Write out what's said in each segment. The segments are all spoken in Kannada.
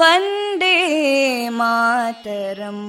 वन्दे मातरम्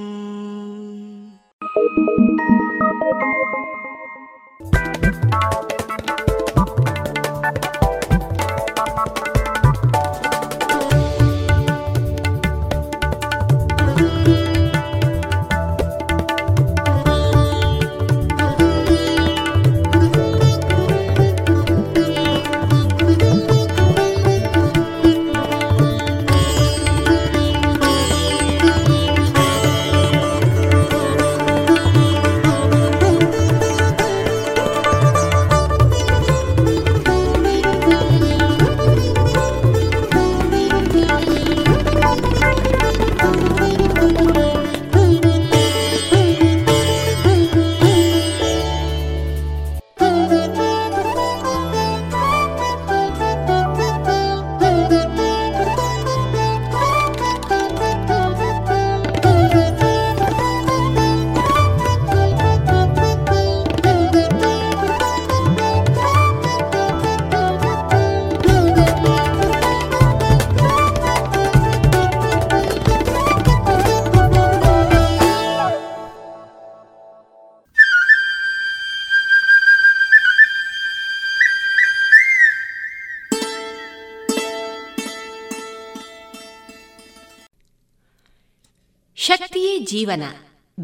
ಜೀವನ,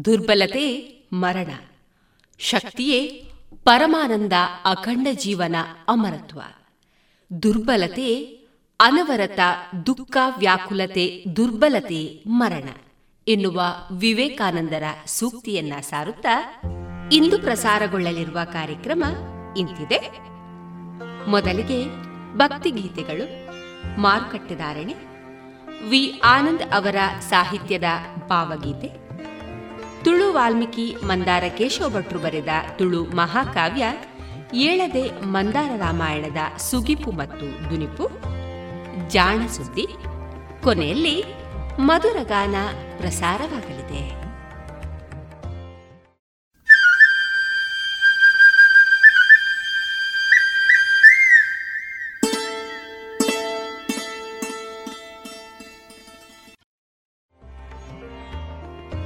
ದುರ್ಬಲತೆ, ಮರಣ. ಶಕ್ತಿಯೇ ಪರಮಾನಂದ ಅಖಂಡ ಜೀವನ ಅಮರತ್ವ. ದುರ್ಬಲತೆ, ಅನವರತ, ದುಃಖ, ವ್ಯಾಕುಲತೆ, ದುರ್ಬಲತೆ, ಮರಣ ಎನ್ನುವ ವಿವೇಕಾನಂದರ ಸೂಕ್ತಿಯನ್ನ ಸಾರುತ್ತಾ ಇಂದು ಪ್ರಸಾರಗೊಳ್ಳಲಿರುವ ಕಾರ್ಯಕ್ರಮ ಇಂತಿದೆ. ಮೊದಲಿಗೆ ಭಕ್ತಿಗೀತೆಗಳು ಮಾರುಕಟ್ಟೆದಾರಣೆ ವಿ ಆನಂದ್ ಅವರ ಸಾಹಿತ್ಯದ ಭಾವಗೀತೆ. ತುಳು ವಾಲ್ಮೀಕಿ ಮಂದಾರ ಕೇಶವ ಭಟ್ರು ಬರೆದ ತುಳು ಮಹಾಕಾವ್ಯ, ಏಳದೆ ಮಂದಾರ ರಾಮಾಯಣದ ಸುಗಿಪು ಮತ್ತು ದುನಿಪು, ಜಾಣ ಸುದ್ದಿ, ಕೊನೆಯಲ್ಲಿ ಮಧುರಗಾನ ಪ್ರಸಾರವಾಗಲಿದೆ.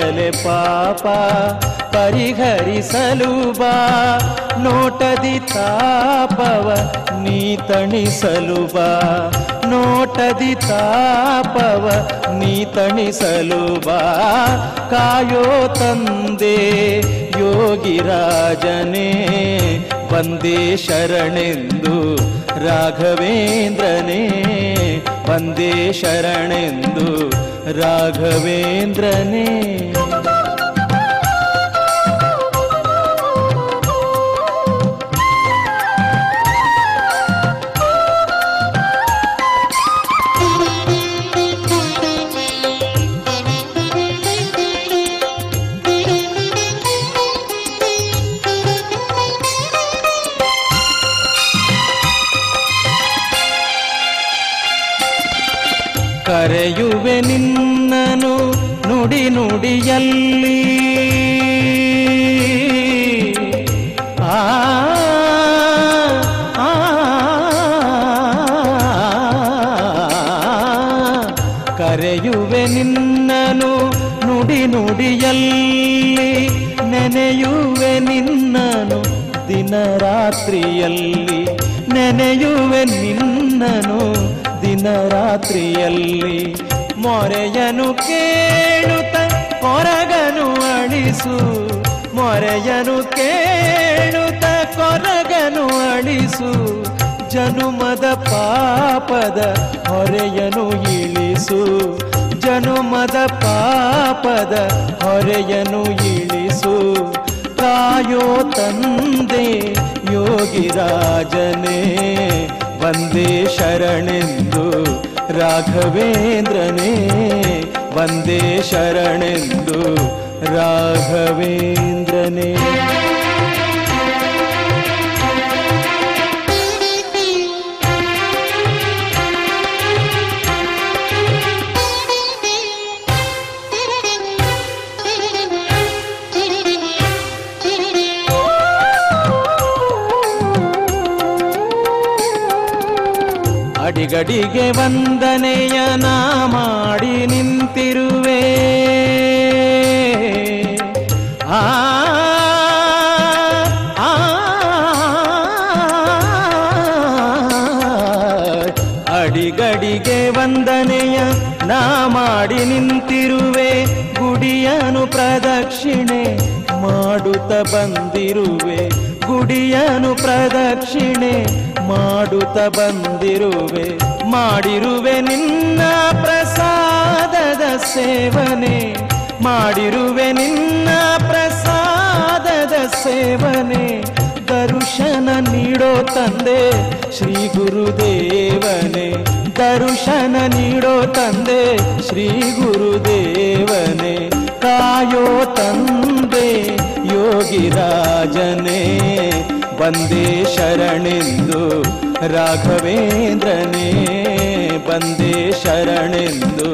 ನಗೆಯಲೆ ಪಾಪ ಪರಿಹರಿಸಲು ಬಾ. ನೋಟದಿ ತಾಪವ ನೀ ತಣಿಸಲು ಬಾ. ನೋಟದಿ ತಾಪವ ನೀ ತಣಿಸಲು ಬಾ. ಕಾಯೋ ತಂದೆ ಯೋಗಿರಾಜನೇ ಬಂದೇ ಶರಣೆಂದು ರಾಘವೇಂದ್ರನೇ. ಬಂದೇ ಶರಣೆಂದು ರಾಘವೇಂದ್ರನೇ. ನುಡಿಯಲ್ಲಿ ಆ ಕರೆಯುವೆ ನಿನ್ನನು ನುಡಿ ನುಡಿಯಲ್ಲಿ ನೆನೆಯುವೆ ನಿನ್ನನು ದಿನ ರಾತ್ರಿಯಲ್ಲಿ ನೆನೆಯುವೆ ನಿನ್ನನು ದಿನ ರಾತ್ರಿಯಲ್ಲಿ ಮೊರೆಯನು ಕೇಳುತ್ತ ಕೊರಗನು ಅಳಿಸು, ಮೊರೆಯನು ಕೇಳುತ್ತ ಕೊರಗನು ಅಳಿಸು, ಜನುಮದ ಪಾಪದ ಹೊರೆಯನು ಇಳಿಸು, ಜನುಮದ ಪಾಪದ ಹೊರೆಯನು ಇಳಿಸು. ತಾಯೋ ತಂದೆ ಯೋಗಿರಾಜನೇ ವಂದೇ ಶರಣೆಂದು ರಾಘವೇಂದ್ರನೇ ವಂದೇ ಶರಣೆಂದು ರಾಘವೇಂದ್ರನೇ. ಅಡಿಗಡಿಗೆ ವಂದನೆಯ ನಾ ಮಾಡಿ ನಿಂತಿರುವೆ ಮಾಡುತ್ತ ಬಂದಿರುವೆ, ಗುಡಿಯನು ಪ್ರದಕ್ಷಿಣೆ ಮಾಡುತ್ತ ಬಂದಿರುವೆ. ಮಾಡಿರುವೆ ನಿನ್ನ ಪ್ರಸಾದದ ಸೇವನೆ, ಮಾಡಿರುವೆ ನಿನ್ನ ಪ್ರಸಾದದ ಸೇವನೆ. ದರ್ಶನ ನೀಡೋ ತಂದೆ ಶ್ರೀ ಗುರುದೇವನೇ, ದರ್ಶನ ನೀಡೋ ತಂದೆ ಶ್ರೀ ಗುರುದೇವನೆ. ಕಾಯೋ ತಂದೆ ಯೋಗಿರಾಜನೇ ಬಂದೇ ಶರಣೆಂದು ರಾಘವೇಂದ್ರನೇ ಬಂದೇ ಶರಣೆಂದು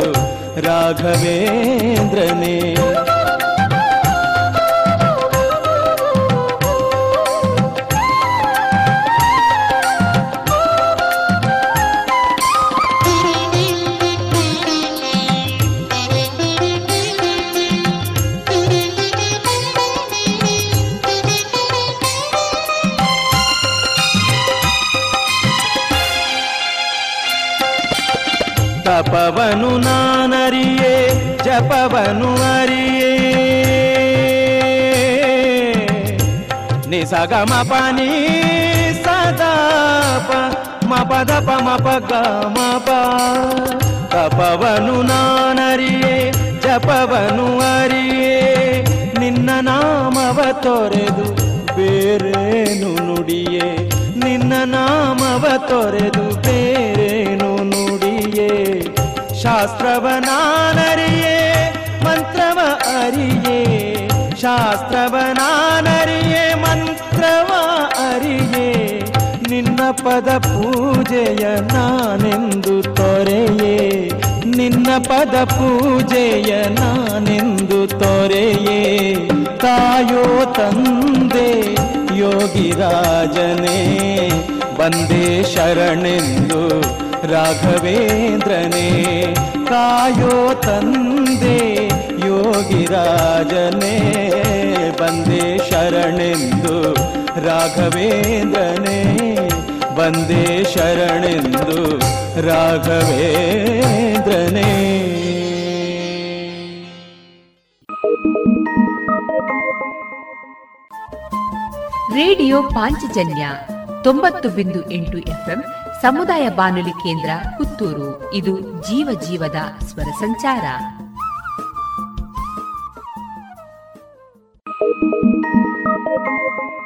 ರಾಘವೇಂದ್ರನೇ. ಜಪವನು ಅರಿಯೇ. ನಿಸಗ ಮಪ ನೀ ಸದಾ ಪ ಮಪದ ಪ ಮಪ ಗ, ಮಪ. ತಪವನು ನಾನರಿಯೇ, ಜಪವನು ಅರಿಯೇ. ನಿನ್ನ ನಾಮವ ತೊರೆದು ಬೇರೇನು ನುಡಿಯೇ. ನಿನ್ನ ನಾಮವ ತೊರೆದು ಬೇರೇನು ನುಡಿಯೇ. ಶಾಸ್ತ್ರವ ಅರಿಯೇ, ಶಾಸ್ತ್ರವನಾನರಿಯೇ, ಮಂತ್ರವ ಅರಿಯೇ, ನಿನ್ನ ಪದ ಪೂಜೆಯ ನಾನೆಂದು ತೊರೆಯೇ, ನಿನ್ನ ಪದ ಪೂಜೆಯ ನಾನೆಂದು ತೊರೆಯೇ. ತಾಯೋ ತಂದೆ, ಯೋಗಿರಾಜನೇ, ಬಂದೇ ಶರಣೆಂದು ರಾಘವೇಂದ್ರನೇ. ಕಾಯೋ ತಂದೆ ಯೋಗಿರಾಜನೇ ಬಂದೆ ಶರಣೆಂದು ರಾಘವೇಂದ್ರನೇ, ಬಂದೆ ಶರಣೆಂದು ರಾಘವೇಂದ್ರನೇ. ರೇಡಿಯೋ ಪಾಂಚಜನ್ಯ ತೊಂಬತ್ತು ಬಿಂದು ಎಂಟು ಎಫ್ಎಂ ಸಮುದಾಯ ಬಾನುಲಿ ಕೇಂದ್ರ ಪುತ್ತೂರು. ಇದು ಜೀವ ಜೀವದ ಸ್ವರ ಸಂಚಾರ. Thank you.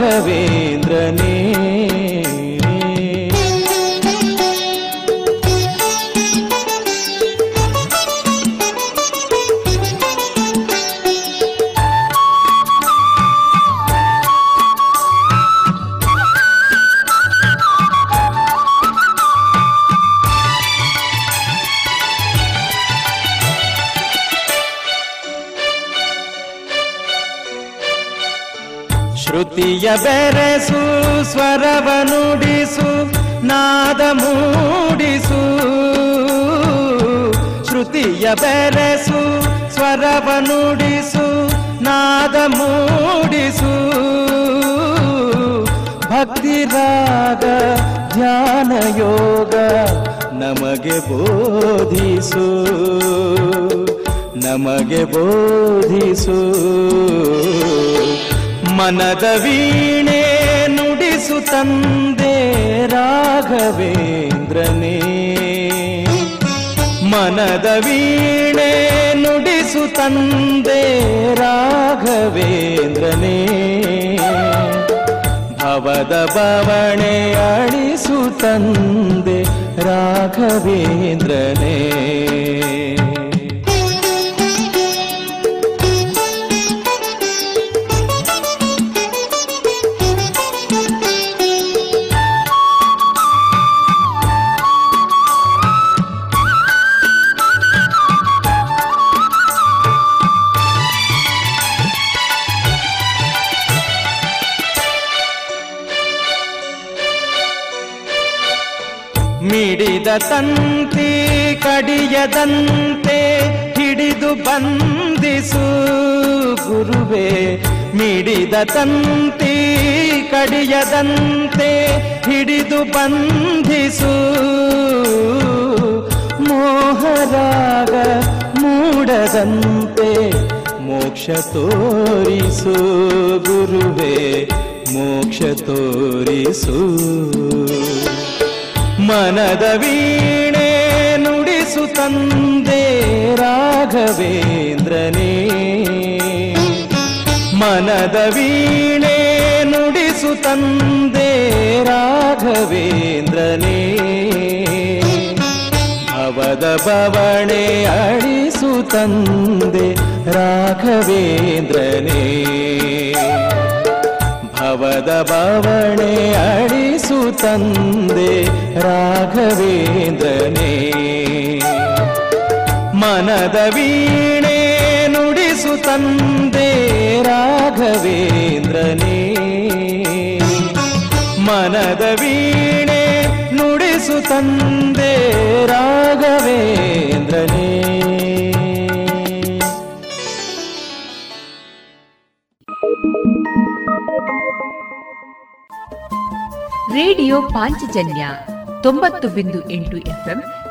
राघवेन्दने ನಮಗೆ ಬೋಧಿಸು ನಮಗೆ ಬೋಧಿಸು. ಮನದ ವೀಣೆ ನುಡಿಸು ತಂದೆ ರಾಘವೇಂದ್ರನೇ. ಮನದ ವೀಣೆ ನುಡಿಸು ತಂದೆ ರಾಘವೇಂದ್ರನೇ. ಭವದ ಬವಣೆ ಅಳಿಸು ತಂದೆ राघवेन्द्रने। ಕಡಿಯದಂತೆ ಹಿಡಿದು ಬಂಧಿಸು ಗುರುವೇ, ಮಿಡಿದ ತಂತಿ ಕಡಿಯದಂತೆ ಹಿಡಿದು ಬಂಧಿಸು. ಮೋಹರಾಗ ಮೂಡದಂತೆ ಮೋಕ್ಷ ತೋರಿಸು ಗುರುವೇ, ಮೋಕ್ಷ ತೋರಿಸು. ಮನದ ವೀಣೆ ತಂದೆ ರಾಘವೇಂದ್ರನೇ, ಮನದ ವೀಣೆ ನುಡಿಸು ತಂದೆ ರಾಘವೇಂದ್ರನೇ, ಭವದ ಬವಣೆ ಅಳಿಸು ತಂದೆ ರಾಘವೇಂದ್ರನೇ, ಭವದ ಬವಣೆ ಅಳಿಸು ತಂದೆ ರಾಘವೇಂದ್ರನೇ. ಮನದ ವೀಣೆ ನುಡಿಸು ತಂದೆ ರಾಘವೇಂದ್ರನೇ. ಮನದ ವೀಣೆ ನುಡಿಸು ತಂದೆ ರಾಘವೇಂದ್ರನೇ. ರೇಡಿಯೋ ಪಾಂಚಜನ್ಯ ತೊಂಬತ್ತು ಬಿಂದು ಎಂಟು ಎಫ್ಎಂ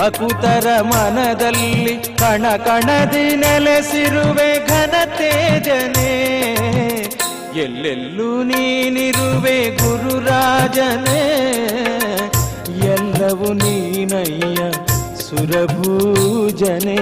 ಭಕುತರ ಮನದಲ್ಲಿ ಕಣ ಕಣದಿ ನೆಲೆಸಿರುವೆ ಘನ ತೇಜನೆ. ಎಲ್ಲೆಲ್ಲೂ ನೀನಿರುವೆ ಗುರುರಾಜನೇ ಎಲ್ಲವೂ ನೀನಯ್ಯ ಸುರಭೂಜನೆ.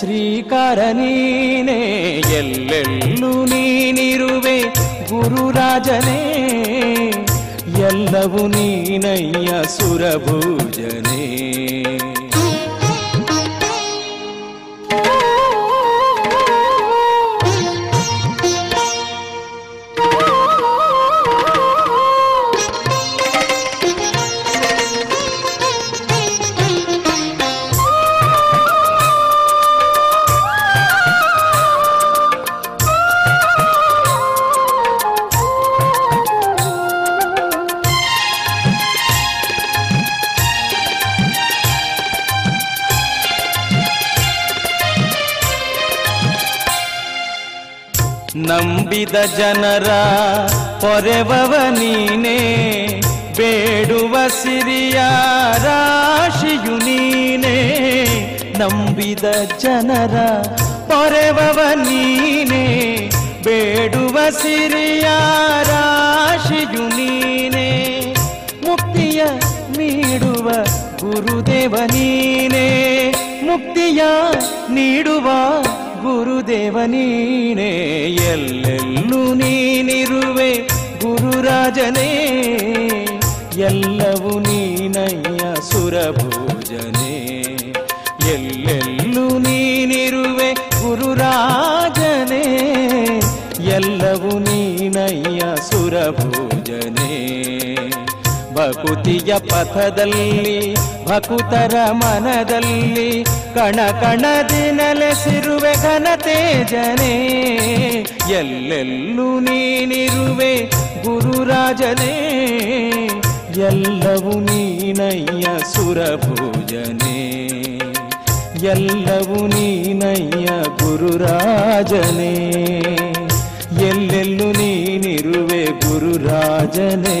ಶ್ರೀಕಾರ ನೀನೇ ಎಲ್ಲೆಲ್ಲೂ ನೀನಿರುವೆ ಗುರುರಾಜನೇ. ಎಲ್ಲವೂ ನೀನಯ್ಯ ಸುರಭೂಜನೇ. ನಂಬಿದ ಜನರ ಪೊರೆವವ ನೀನೇ ಬೇಡುವ ಸಿರಿಯ ರಾಶಿಯು ನೀನೇ. ನಂಬಿದ ಜನರ ಪೊರೆವವ ನೀನೇ ಬೇಡುವ ಸಿರಿಯ ರಾಶಿಯು ನೀನೇ. ಮುಕ್ತಿಯ ನೀಡುವ ಗುರುದೇವ ನೀನೇ, ಮುಕ್ತಿಯ ನೀಡುವ ಗುರುದೇವ ನೀನೇ, ಎಲ್ಲೆಲ್ಲೂ ನೀನಿರುವೆ ಗುರುರಾಜನೇ, ಎಲ್ಲವೂ ನೀನಯ್ಯ ಸುರಭೋಜನೆ, ಎಲ್ಲೆಲ್ಲೂ ನೀನಿರುವೆ ಗುರುರಾಜನೇ, ಎಲ್ಲವೂ ನೀನಯ್ಯ ಸುರಭೋಜನೆ. ಭಕುತಿಯ ಪಥದಲ್ಲಿ, ಭಕುತರ ಮನದಲ್ಲಿ ಕಣ ಕಣದಿ ನೆಲೆಸಿರುವೆ ಘನತೇಜನೆ ಎಲ್ಲೆಲ್ಲೂ ನೀನಿರುವೆ ಗುರುರಾಜನೇ. ಎಲ್ಲವೂ ನೀನಯ್ಯ ಸುರಭೂಜನೇ. ಎಲ್ಲವೂ ನೀನಯ್ಯ ಗುರುರಾಜನೇ. ಎಲ್ಲೆಲ್ಲೂ ನೀನಿರುವೆ ಗುರುರಾಜನೇ.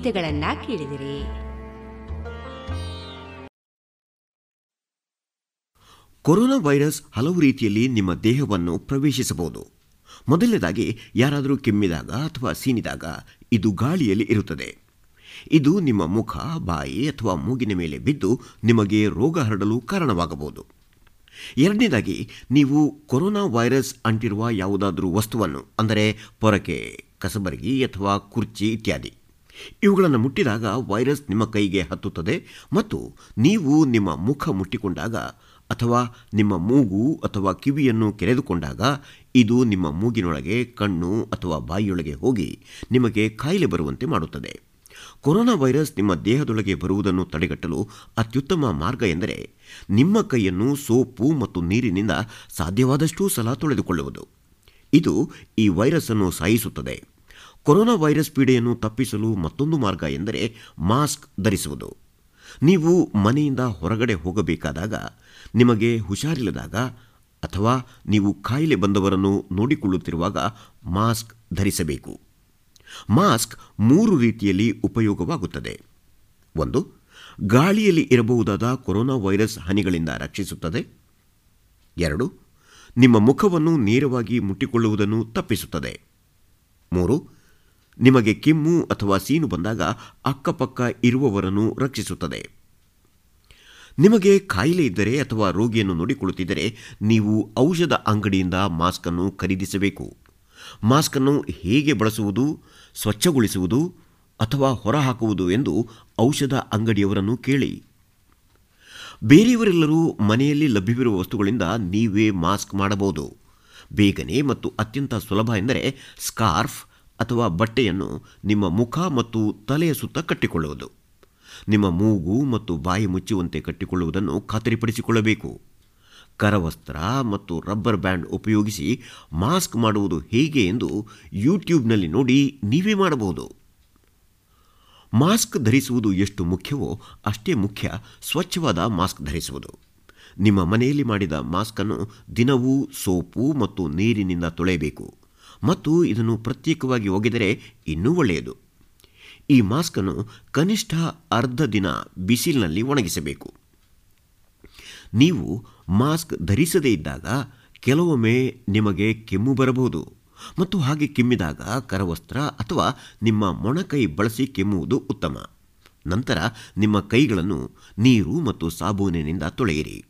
ಗೀತೆಗಳನ್ನ ಕೇಳಿದಿರಿ. ಕೊರೋನಾ ವೈರಸ್ ಹಲವು ರೀತಿಯಲ್ಲಿ ನಿಮ್ಮ ದೇಹವನ್ನು ಪ್ರವೇಶಿಸಬಹುದು. ಮೊದಲನೇದಾಗಿ ಯಾರಾದರೂ ಕೆಮ್ಮಿದಾಗ ಅಥವಾ ಸೀನಿದಾಗ ಇದು ಗಾಳಿಯಲ್ಲಿ ಇರುತ್ತದೆ. ಇದು ನಿಮ್ಮ ಮುಖ, ಬಾಯಿ ಅಥವಾ ಮೂಗಿನ ಮೇಲೆ ಬಿದ್ದು ನಿಮಗೆ ರೋಗ ಹರಡಲು ಕಾರಣವಾಗಬಹುದು. ಎರಡನೇದಾಗಿ ನೀವು ಕೊರೋನಾ ವೈರಸ್ ಅಂಟಿರುವ ಯಾವುದಾದರೂ ವಸ್ತುವನ್ನು, ಅಂದರೆ ಪೊರಕೆ, ಕಸಬರಗಿ ಅಥವಾ ಕುರ್ಚಿ ಇತ್ಯಾದಿ. ಇವುಗಳನ್ನು ಮುಟ್ಟಿದಾಗ ವೈರಸ್ ನಿಮ್ಮ ಕೈಗೆ ಹತ್ತುತ್ತದೆ ಮತ್ತು ನೀವು ನಿಮ್ಮ ಮುಖ ಮುಟ್ಟಿಕೊಂಡಾಗ ಅಥವಾ ನಿಮ್ಮ ಮೂಗು ಅಥವಾ ಕಿವಿಯನ್ನು ಕೆರೆದುಕೊಂಡಾಗ ಇದು ನಿಮ್ಮ ಮೂಗಿನೊಳಗೆ, ಕಣ್ಣು ಅಥವಾ ಬಾಯಿಯೊಳಗೆ ಹೋಗಿ ನಿಮಗೆ ಕಾಯಿಲೆ ಬರುವಂತೆ ಮಾಡುತ್ತದೆ. ಕೊರೋನಾ ವೈರಸ್ ನಿಮ್ಮ ದೇಹದೊಳಗೆ ಬರುವುದನ್ನು ತಡೆಗಟ್ಟಲು ಅತ್ಯುತ್ತಮ ಮಾರ್ಗ ಎಂದರೆ ನಿಮ್ಮ ಕೈಯನ್ನು ಸೋಪು ಮತ್ತು ನೀರಿನಿಂದ ಸಾಧ್ಯವಾದಷ್ಟೂ ಸಲ ತೊಳೆದುಕೊಳ್ಳುವುದು. ಇದು ಈ ವೈರಸ್ ಅನ್ನು ಸಾಯಿಸುತ್ತದೆ. ಕೊರೋನಾ ವೈರಸ್ ಪೀಡೆಯನ್ನು ತಪ್ಪಿಸಲು ಮತ್ತೊಂದು ಮಾರ್ಗ ಎಂದರೆ ಮಾಸ್ಕ್ ಧರಿಸುವುದು. ನೀವು ಮನೆಯಿಂದ ಹೊರಗಡೆ ಹೋಗಬೇಕಾದಾಗ, ನಿಮಗೆ ಹುಷಾರಿಲ್ಲದಾಗ ಅಥವಾ ನೀವು ಕಾಯಿಲೆ ಬಂದವರನ್ನು ನೋಡಿಕೊಳ್ಳುತ್ತಿರುವಾಗ ಮಾಸ್ಕ್ ಧರಿಸಬೇಕು. ಮಾಸ್ಕ್ ಮೂರು ರೀತಿಯಲ್ಲಿ ಉಪಯೋಗವಾಗುತ್ತದೆ. ಒಂದು, ಗಾಳಿಯಲ್ಲಿ ಇರಬಹುದಾದ ಕೊರೋನಾ ವೈರಸ್ ಹನಿಗಳಿಂದ ರಕ್ಷಿಸುತ್ತದೆ. ಎರಡು, ನಿಮ್ಮ ಮುಖವನ್ನು ನೇರವಾಗಿ ಮುಟ್ಟಿಕೊಳ್ಳುವುದನ್ನು ತಪ್ಪಿಸುತ್ತದೆ. ಮೂರು ನಿಮಗೆ ಕೆಮ್ಮು ಅಥವಾ ಸೀನು ಬಂದಾಗ ಅಕ್ಕಪಕ್ಕ ಇರುವವರನ್ನು ರಕ್ಷಿಸುತ್ತದೆ. ನಿಮಗೆ ಕಾಯಿಲೆ ಇದ್ದರೆ ಅಥವಾ ರೋಗಿಯನ್ನು ನೋಡಿಕೊಳ್ಳುತ್ತಿದ್ದರೆ ನೀವು ಔಷಧ ಅಂಗಡಿಯಿಂದ ಮಾಸ್ಕ್ ಅನ್ನು ಖರೀದಿಸಬೇಕು. ಮಾಸ್ಕ್ ಅನ್ನು ಹೇಗೆ ಬಳಸುವುದು, ಸ್ವಚ್ಛಗೊಳಿಸುವುದು ಅಥವಾ ಹೊರಹಾಕುವುದು ಎಂದು ಔಷಧ ಅಂಗಡಿಯವರನ್ನು ಕೇಳಿ. ಬೇರೆಯವರೆಲ್ಲರೂ ಮನೆಯಲ್ಲಿ ಲಭ್ಯವಿರುವ ವಸ್ತುಗಳಿಂದ ನೀವೇ ಮಾಸ್ಕ್ ಮಾಡಬಹುದು. ಬೇಗನೆ ಮತ್ತು ಅತ್ಯಂತ ಸುಲಭ ಎಂದರೆ ಸ್ಕಾರ್ಫ್ ಅಥವಾ ಬಟ್ಟೆಯನ್ನು ನಿಮ್ಮ ಮುಖ ಮತ್ತು ತಲೆಯ ಸುತ್ತ ಕಟ್ಟಿಕೊಳ್ಳುವುದು. ನಿಮ್ಮ ಮೂಗು ಮತ್ತು ಬಾಯಿ ಮುಚ್ಚುವಂತೆ ಕಟ್ಟಿಕೊಳ್ಳುವುದನ್ನು ಖಾತರಿಪಡಿಸಿಕೊಳ್ಳಬೇಕು. ಕರವಸ್ತ್ರ ಮತ್ತು ರಬ್ಬರ್ ಬ್ಯಾಂಡ್ ಉಪಯೋಗಿಸಿ ಮಾಸ್ಕ್ ಮಾಡುವುದು ಹೇಗೆ ಎಂದು ಯೂಟ್ಯೂಬ್ನಲ್ಲಿ ನೋಡಿ ನೀವೇ ಮಾಡಬಹುದು. ಮಾಸ್ಕ್ ಧರಿಸುವುದು ಎಷ್ಟು ಮುಖ್ಯವೋ ಅಷ್ಟೇ ಮುಖ್ಯ ಸ್ವಚ್ಛವಾದ ಮಾಸ್ಕ್ ಧರಿಸುವುದು. ನಿಮ್ಮ ಮನೆಯಲ್ಲಿ ಮಾಡಿದ ಮಾಸ್ಕನ್ನು ದಿನವೂ ಸೋಪು ಮತ್ತು ನೀರಿನಿಂದ ತೊಳೆಯಬೇಕು. ಮತ್ತು ಇದನ್ನು ಪ್ರತ್ಯೇಕವಾಗಿ ಒಗೆದರೆ ಇನ್ನೂ ಒಳ್ಳೆಯದು. ಈ ಮಾಸ್ಕನ್ನು ಕನಿಷ್ಠ ಅರ್ಧ ದಿನ ಬಿಸಿಲಿನಲ್ಲಿ ಒಣಗಿಸಬೇಕು. ನೀವು ಮಾಸ್ಕ್ ಧರಿಸದೇ ಇದ್ದಾಗ ಕೆಲವೊಮ್ಮೆ ನಿಮಗೆ ಕೆಮ್ಮು ಬರಬಹುದು ಮತ್ತು ಹಾಗೆ ಕೆಮ್ಮಿದಾಗ ಕರವಸ್ತ್ರ ಅಥವಾ ನಿಮ್ಮ ಮೊಣಕೈ ಬಳಸಿ ಕೆಮ್ಮುವುದು ಉತ್ತಮ. ನಂತರ ನಿಮ್ಮ ಕೈಗಳನ್ನು ನೀರು ಮತ್ತು ಸಾಬೂನಿನಿಂದ ತೊಳೆಯಿರಿ.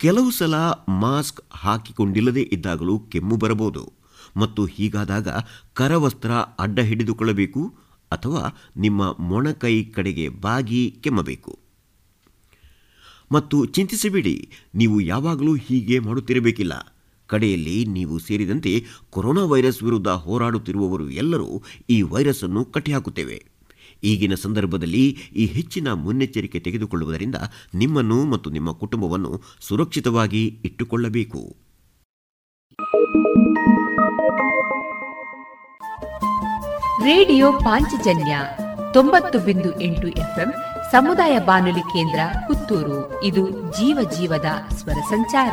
ಕೆಲವು ಸಲ ಮಾಸ್ಕ್ ಹಾಕಿಕೊಂಡಿಲ್ಲದೇ ಇದ್ದಾಗಲೂ ಕೆಮ್ಮು ಬರಬಹುದು. ಮತ್ತು ಹೀಗಾದಾಗ ಕರವಸ್ತ್ರ ಅಡ್ಡ ಹಿಡಿದುಕೊಳ್ಳಬೇಕು ಅಥವಾ ನಿಮ್ಮ ಮೊಣಕೈ ಕಡೆಗೆ ಬಾಗಿ ಕೆಮ್ಮಬೇಕು. ಮತ್ತು ಚಿಂತಿಸಬೇಡಿ, ನೀವು ಯಾವಾಗಲೂ ಹೀಗೆ ಮಾಡುತ್ತಿರಬೇಕಿಲ್ಲ. ಕಡೆಯಲ್ಲಿ ನೀವು ಸೇರಿದಂತೆ ಕೊರೋನಾ ವೈರಸ್ ವಿರುದ್ಧ ಹೋರಾಡುತ್ತಿರುವವರು ಎಲ್ಲರೂ ಈ ವೈರಸ್ ಅನ್ನು ಕಟ್ಟಿಹಾಕುತ್ತೇವೆ. ಈಗಿನ ಸಂದರ್ಭದಲ್ಲಿ ಈ ಹೆಚ್ಚಿನ ಮುನ್ನೆಚ್ಚರಿಕೆ ತೆಗೆದುಕೊಳ್ಳುವುದರಿಂದ ನಿಮ್ಮನ್ನು ಮತ್ತು ನಿಮ್ಮ ಕುಟುಂಬವನ್ನು ಸುರಕ್ಷಿತವಾಗಿ ಇಟ್ಟುಕೊಳ್ಳಬೇಕು. ರೇಡಿಯೋ ಪಾಂಚಜನ್ಯ ತೊಂಬತ್ತು ಬಿಂದು ಎಂಟು ಸಮುದಾಯ ಬಾನುಲಿ ಕೇಂದ್ರ ಪುತ್ತೂರು. ಇದು ಜೀವ ಜೀವದ ಸ್ವರ ಸಂಚಾರ.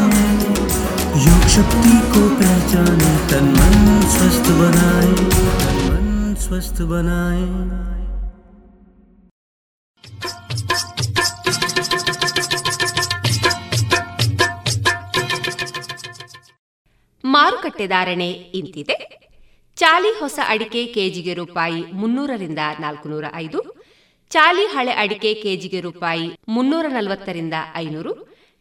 योग शक्ति को पहचाने तन मन स्वस्थ बनाए तन मन स्वस्थ बनाए ಮಾರುಕಟ್ಟೆ ಧಾರಣೆ ಇಂತಿದೆ ಚಾಲಿ ಹೊಸ ಅಡಿಕೆ ಕೆಜಿಗೆ ರೂಪಾಯಿ ಮುನ್ನೂರರಿಂದ ನಾಲ್ಕುನೂರ ಐದು ಚಾಲಿ ಹಳೆ ಅಡಿಕೆ ಕೆಜಿಗೆ ರೂಪಾಯಿ ಮುನ್ನೂರ ನಲವತ್ತರಿಂದ ಐನೂರು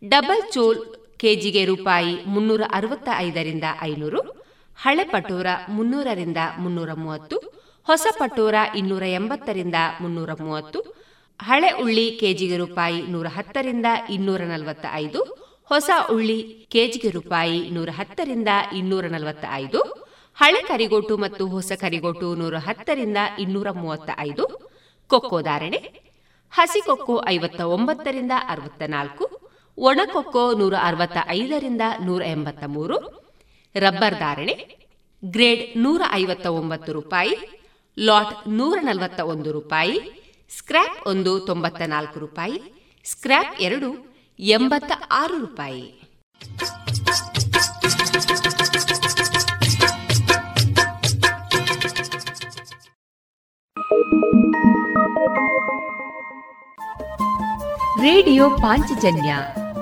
ಡಬಲ್ ಚೋಲ್ ಕೆಜಿಗೆ ರೂಪಾಯಿ ಮುನ್ನೂರ ಅರವತ್ತ ಐದರಿಂದ ಐನೂರು, ಹಳೆ ಪಟೋರ ಮುನ್ನೂರರಿಂದ ಮುನ್ನೂರ ಮೂವತ್ತು ಹೊಸ ಪಟೋರ ಇನ್ನೂರ ಎಂಬತ್ತರಿಂದ ಮುನ್ನೂರ ಮೂವತ್ತು ಹಳೆ ಉಳ್ಳಿ ಕೆಜಿಗೆ ರೂಪಾಯಿ ನೂರ ಹತ್ತರಿಂದ ಇನ್ನೂರ ನಲವತ್ತ ಐದು ಹೊಸ ಉಳ್ಳಿ ಕೆಜಿಗೆ ರೂಪಾಯಿ ನೂರ ಹತ್ತರಿಂದ ಇನ್ನೂರ ನಲವತ್ತ ಐದು ಹಳೆ ಕರಿಗೋಟು ಮತ್ತು ಹೊಸ ಕರಿಗೋಟು ನೂರ ಹತ್ತರಿಂದ ಇನ್ನೂರ ಮೂವತ್ತ ಐದು ಕೊಕ್ಕೋ ಧಾರಣೆ, ಹಸಿ ಕೊಕ್ಕೋ ಐವತ್ತ ಒಂಬತ್ತರಿಂದ ಅರವತ್ತ ನಾಲ್ಕು ಒಣಕೊಕ್ಕೋ ನೂರ ಅರವತ್ತ ಐದರಿಂದ ನೂರ ಎಂಬತ್ತ ಮೂರು ರಬ್ಬರ್ ಧಾರಣೆ, ಗ್ರೇಡ್ ನೂರ ಐವತ್ತ ಒಂಬತ್ತು ರೂಪಾಯಿ, ಲಾಟ್ ನೂರ ನಲವತ್ತ ಒಂದು ರೂಪಾಯಿ, ಸ್ಕ್ರ್ಯಾಪ್ ಒಂದು ತೊಂಬತ್ತ ನಾಲ್ಕು ರೂಪಾಯಿ, ಸ್ಕ್ರ್ಯಾಪ್ ಎರಡು ಎಂಬತ್ತ ಆರು ರೂಪಾಯಿ. ರೇಡಿಯೋ ಪಾಂಚಜನ್ಯ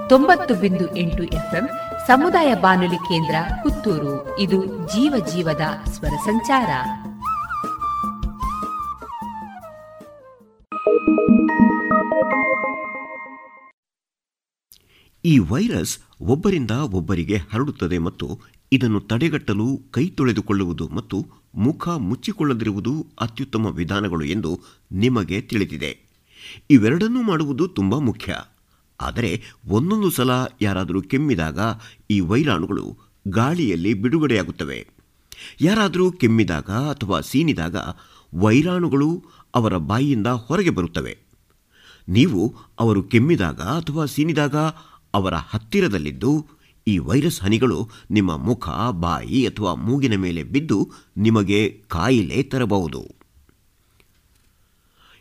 ತೊಂಬತ್ತು ಬಿಂದು ಎಂಟು ಎಫ್ಎಂ ಸಮುದಾಯ ಬಾನುಲಿ ಕೇಂದ್ರ ಪುತ್ತೂರು. ಇದು ಜೀವ ಜೀವದ ಸ್ವರ ಸಂಚಾರ. ಈ ವೈರಸ್ ಒಬ್ಬರಿಂದ ಒಬ್ಬರಿಗೆ ಹರಡುತ್ತದೆ ಮತ್ತು ಇದನ್ನು ತಡೆಗಟ್ಟಲು ಕೈ ತೊಳೆದುಕೊಳ್ಳುವುದು ಮತ್ತು ಮುಖ ಮುಚ್ಚಿಕೊಳ್ಳದಿರುವುದು ಅತ್ಯುತ್ತಮ ವಿಧಾನಗಳು ಎಂದು ನಿಮಗೆ ತಿಳಿದಿದೆ. ಇವೆರಡನ್ನೂ ಮಾಡುವುದು ತುಂಬಾ ಮುಖ್ಯ. ಆದರೆ ಒಂದೊಂದು ಸಲ ಯಾರಾದರೂ ಕೆಮ್ಮಿದಾಗ ಈ ವೈರಾಣುಗಳು ಗಾಳಿಯಲ್ಲಿ ಬಿಡುಗಡೆಯಾಗುತ್ತವೆ. ಯಾರಾದರೂ ಕೆಮ್ಮಿದಾಗ ಅಥವಾ ಸೀನಿದಾಗ ವೈರಾಣುಗಳು ಅವರ ಬಾಯಿಯಿಂದ ಹೊರಗೆ ಬರುತ್ತವೆ. ನೀವು ಅವರು ಕೆಮ್ಮಿದಾಗ ಅಥವಾ ಸೀನಿದಾಗ ಅವರ ಹತ್ತಿರದಲ್ಲಿದ್ದು ಈ ವೈರಸ್ ಹನಿಗಳು ನಿಮ್ಮ ಮುಖ, ಬಾಯಿ ಅಥವಾ ಮೂಗಿನ ಮೇಲೆ ಬಿದ್ದು ನಿಮಗೆ ಕಾಯಿಲೆ ತರಬಹುದು.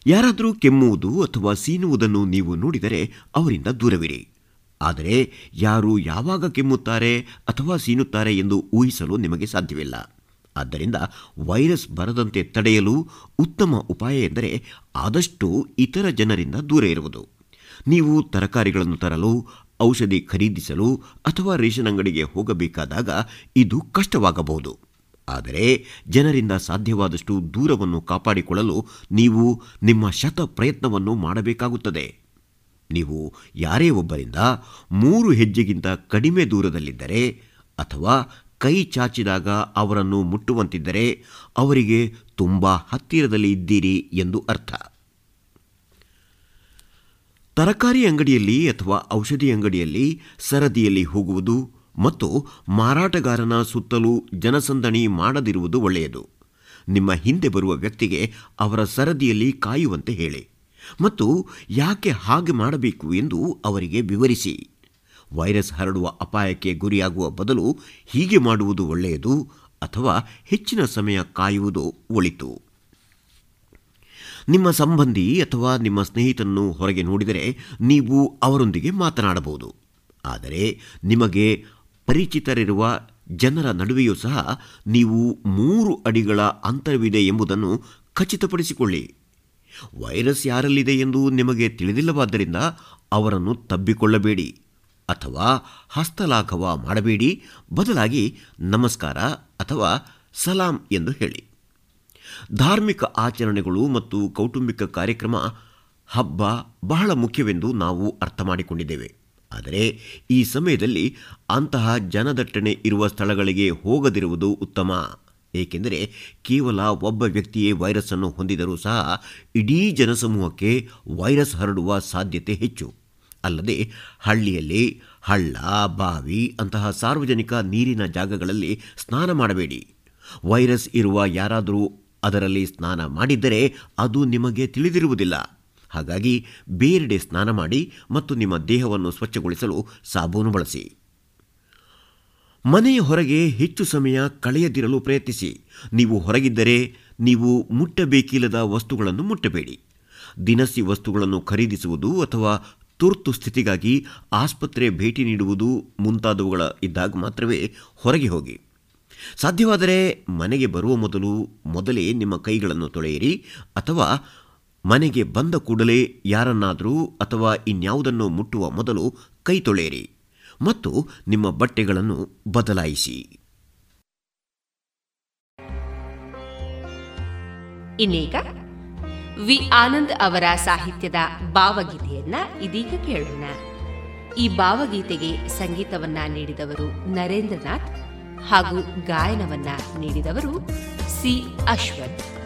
ಯಾರಾದರೂ ಕೆಮ್ಮುವುದು ಅಥವಾ ಸೀನುವುದನ್ನು ನೀವು ನೋಡಿದರೆ ಅವರಿಂದ ದೂರವಿರಿ ಆದರೆ ಯಾರು ಯಾವಾಗ ಕೆಮ್ಮುತ್ತಾರೆ ಅಥವಾ ಸೀನುತ್ತಾರೆ ಎಂದು ಊಹಿಸಲು ನಿಮಗೆ ಸಾಧ್ಯವಿಲ್ಲ. ಆದ್ದರಿಂದ ವೈರಸ್ ಬರದಂತೆ ತಡೆಯಲು ಉತ್ತಮ ಉಪಾಯ ಎಂದರೆ ಆದಷ್ಟು ಇತರ ಜನರಿಂದ ದೂರ ಇರುವುದು. ನೀವು ತರಕಾರಿಗಳನ್ನು ತರಲು, ಔಷಧಿ ಖರೀದಿಸಲು ಅಥವಾ ರೇಷನ್ ಅಂಗಡಿಗೆ ಹೋಗಬೇಕಾದಾಗ ಇದು ಕಷ್ಟವಾಗಬಹುದು. ಆದರೆ ಜನರಿಂದ ಸಾಧ್ಯವಾದಷ್ಟು ದೂರವನ್ನು ಕಾಪಾಡಿಕೊಳ್ಳಲು ನೀವು ನಿಮ್ಮ ಶತ ಪ್ರಯತ್ನವನ್ನು ಮಾಡಬೇಕಾಗುತ್ತದೆ. ನೀವು ಯಾರೇ ಒಬ್ಬರಿಂದ ಮೂರು ಹೆಜ್ಜೆಗಿಂತ ಕಡಿಮೆ ದೂರದಲ್ಲಿದ್ದರೆ ಅಥವಾ ಕೈ ಚಾಚಿದಾಗ ಅವರನ್ನು ಮುಟ್ಟುವಂತಿದ್ದರೆ ಅವರಿಗೆ ತುಂಬ ಹತ್ತಿರದಲ್ಲಿ ಇದ್ದೀರಿ ಎಂದು ಅರ್ಥ. ತರಕಾರಿ ಅಂಗಡಿಯಲ್ಲಿ ಅಥವಾ ಔಷಧಿ ಅಂಗಡಿಯಲ್ಲಿ ಸರದಿಯಲ್ಲಿ ಹೋಗುವುದು ಮತ್ತು ಮಾರಾಟಗಾರನ ಸುತ್ತಲೂ ಜನಸಂದಣಿ ಮಾಡದಿರುವುದು ಒಳ್ಳೆಯದು. ನಿಮ್ಮ ಹಿಂದೆ ಬರುವ ವ್ಯಕ್ತಿಗೆ ಅವರ ಸರದಿಯಲ್ಲಿ ಕಾಯುವಂತೆ ಹೇಳಿ ಮತ್ತು ಯಾಕೆ ಹಾಗೆ ಮಾಡಬೇಕು ಎಂದು ಅವರಿಗೆ ವಿವರಿಸಿ. ವೈರಸ್ ಹರಡುವ ಅಪಾಯಕ್ಕೆ ಗುರಿಯಾಗುವ ಬದಲು ಹೀಗೆ ಮಾಡುವುದು ಒಳ್ಳೆಯದು ಅಥವಾ ಹೆಚ್ಚಿನ ಸಮಯ ಕಾಯುವುದು ಒಳಿತು. ನಿಮ್ಮ ಸಂಬಂಧಿ ಅಥವಾ ನಿಮ್ಮ ಸ್ನೇಹಿತನನ್ನು ಹೊರಗೆ ನೋಡಿದರೆ ನೀವು ಅವರೊಂದಿಗೆ ಮಾತನಾಡಬಹುದು. ಆದರೆ ನಿಮಗೆ ಪರಿಚಿತರಿರುವ ಜನರ ನಡುವೆಯೂ ಸಹ ನೀವು ಮೂರು ಅಡಿಗಳ ಅಂತರವಿದೆ ಎಂಬುದನ್ನು ಖಚಿತಪಡಿಸಿಕೊಳ್ಳಿ. ವೈರಸ್ ಯಾರಲ್ಲಿದೆ ಎಂದು ನಿಮಗೆ ತಿಳಿದಿಲ್ಲವಾದ್ದರಿಂದ ಅವರನ್ನು ತಬ್ಬಿಕೊಳ್ಳಬೇಡಿ ಅಥವಾ ಹಸ್ತಲಾಘವ ಮಾಡಬೇಡಿ. ಬದಲಾಗಿ ನಮಸ್ಕಾರ ಅಥವಾ ಸಲಾಂ ಎಂದು ಹೇಳಿ. ಧಾರ್ಮಿಕ ಆಚರಣೆಗಳು ಮತ್ತು ಕೌಟುಂಬಿಕ ಕಾರ್ಯಕ್ರಮ ಹಬ್ಬ ಬಹಳ ಮುಖ್ಯವೆಂದು ನಾವು ಅರ್ಥ ಮಾಡಿಕೊಂಡಿದ್ದೇವೆ ಆದರೆ ಈ ಸಮಯದಲ್ಲಿ ಅಂತಹ ಜನದಟ್ಟಣೆ ಇರುವ ಸ್ಥಳಗಳಿಗೆ ಹೋಗದಿರುವುದು ಉತ್ತಮ. ಏಕೆಂದರೆ ಕೇವಲ ಒಬ್ಬ ವ್ಯಕ್ತಿಯೇ ವೈರಸ್ ಅನ್ನು ಹೊಂದಿದರೂ ಸಹ ಇಡೀ ಜನಸಮೂಹಕ್ಕೆ ವೈರಸ್ ಹರಡುವ ಸಾಧ್ಯತೆ ಹೆಚ್ಚು. ಅಲ್ಲದೆ ಹಳ್ಳಿಯಲ್ಲಿ ಹಳ್ಳ, ಬಾವಿ ಅಂತಹ ಸಾರ್ವಜನಿಕ ನೀರಿನ ಜಾಗಗಳಲ್ಲಿ ಸ್ನಾನ ಮಾಡಬೇಡಿ. ವೈರಸ್ ಇರುವ ಯಾರಾದರೂ ಅದರಲ್ಲಿ ಸ್ನಾನ ಮಾಡಿದ್ದರೆ ಅದು ನಿಮಗೆ ತಿಳಿದಿರುವುದಿಲ್ಲ. ಹಾಗಾಗಿ ಬೇರೆಡೆ ಸ್ನಾನ ಮಾಡಿ ಮತ್ತು ನಿಮ್ಮ ದೇಹವನ್ನು ಸ್ವಚ್ಛಗೊಳಿಸಲು ಸಾಬೂನು ಬಳಸಿ. ಮನೆಯ ಹೊರಗೆ ಹೆಚ್ಚು ಸಮಯ ಕಳೆಯದಿರಲು ಪ್ರಯತ್ನಿಸಿ. ನೀವು ಹೊರಗಿದ್ದರೆ ನೀವು ಮುಟ್ಟಬೇಕಿಲ್ಲದ ವಸ್ತುಗಳನ್ನು ಮುಟ್ಟಬೇಡಿ. ದಿನಸಿ ವಸ್ತುಗಳನ್ನು ಖರೀದಿಸುವುದು ಅಥವಾ ತುರ್ತು ಸ್ಥಿತಿಗಾಗಿ ಆಸ್ಪತ್ರೆ ಭೇಟಿ ನೀಡುವುದು ಮುಂತಾದವುಗಳ ಇದ್ದಾಗ ಮಾತ್ರವೇ ಹೊರಗೆ ಹೋಗಿ. ಸಾಧ್ಯವಾದರೆ ಮನೆಗೆ ಬರುವ ಮೊದಲು ಮೊದಲೇ ನಿಮ್ಮ ಕೈಗಳನ್ನು ತೊಳೆಯಿರಿ ಅಥವಾ ಮನೆಗೆ ಬಂದ ಕೂಡಲೇ ಯಾರನ್ನಾದರೂ ಅಥವಾ ಇನ್ಯಾವುದನ್ನು ಮುಟ್ಟುವ ಮೊದಲು ಕೈ ತೊಳೆಯಿರಿ ಮತ್ತು ನಿಮ್ಮ ಬಟ್ಟೆಗಳನ್ನು ಬದಲಾಯಿಸಿ. ಇನ್ನೀಗ ವಿ ಆನಂದ್ ಅವರ ಸಾಹಿತ್ಯದ ಭಾವಗೀತೆಯನ್ನ ಇದೀಗ ಕೇಳೋಣ. ಈ ಭಾವಗೀತೆಗೆ ಸಂಗೀತವನ್ನ ನೀಡಿದವರು ನರೇಂದ್ರನಾಥ್ ಹಾಗೂ ಗಾಯನವನ್ನ ನೀಡಿದವರು ಸಿ ಅಶ್ವಥ್.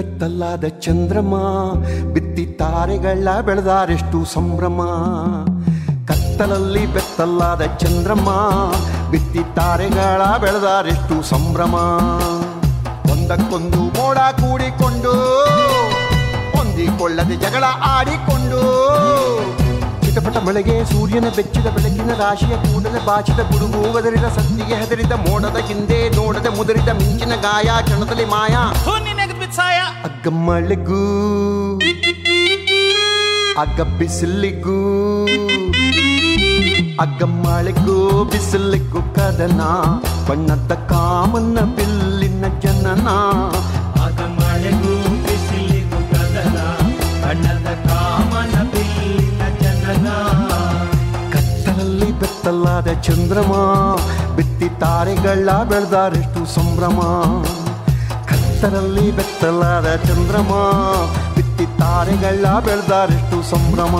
ಬೆತ್ತಲಾದ ಚಂದ್ರಮ, ಬಿತ್ತಿ ತಾರೆಗಳ ಬೆಳೆದಾರೆಷ್ಟು ಸಂಭ್ರಮ. ಕತ್ತಲಲ್ಲಿ ಬೆತ್ತಲಾದ ಚಂದ್ರಮ್ಮ ಬಿತ್ತಿ ತಾರೆಗಳ ಬೆಳೆದಾರೆಷ್ಟು ಸಂಭ್ರಮ. ಒಂದಕ್ಕೊಂದು ಮೋಡ ಕೂಡಿಕೊಂಡು, ಹೊಂದಿಕೊಳ್ಳದೆ ಜಗಳ ಆಡಿಕೊಂಡು. ಚಿಟಪಟ ಮಳೆಗೆ ಸೂರ್ಯನ ಬೆಚ್ಚಿದ ಬೆಳಕಿನ ರಾಶಿಯ ಕೂಡಲೇ ಬಾಚಿದ ಗುಡುಗು ಒದರಿದ ಸತ್ತಿಗೆ ಹೆದರಿದ ಮೋಡದ ಹಿಂದೆ ನೋಡದ ಮುದರಿದ ಮಿಂಚಿನ ಗಾಯ, ಕ್ಷಣದಲ್ಲಿ ಮಾಯ. ಅಗ್ಗ ಮಳೆಗೂ ಅಗ್ಗ ಬಿಸಿಲಿಗೂ ಅಗ್ಗ ಮಳೆಗೂ ಬಿಸಿಲಿಗೂ ಕದನ ಬಣ್ಣದ ಕಾಮನ್ನ ಬಿಲ್ಲಿನ ಜನನ. ಆಗ ಮಳೆಗೂ ಬಿಸಿಲಿಗೂ ಕದನ ಬಣ್ಣದ ಕಾಮನ ಬಿಲ್ಲಿನ ಜನನ. ಕತ್ತಲಲ್ಲಿ ಬೆತ್ತಲಾದ ಚಂದ್ರಮ ಬಿತ್ತಿ ತಾರೆಗಳ ಬೆಳೆದಾರೆಷ್ಟು ಸಂಭ್ರಮ. ಕತ್ತಲಲ್ಲಿ ಬೆತ್ತಲಾದ ಚಂದ್ರಮ ಬಿತ್ತಿ ತಾರೆಗಳ ಬೆಳೆದಾರೆಷ್ಟು ಸಂಭ್ರಮ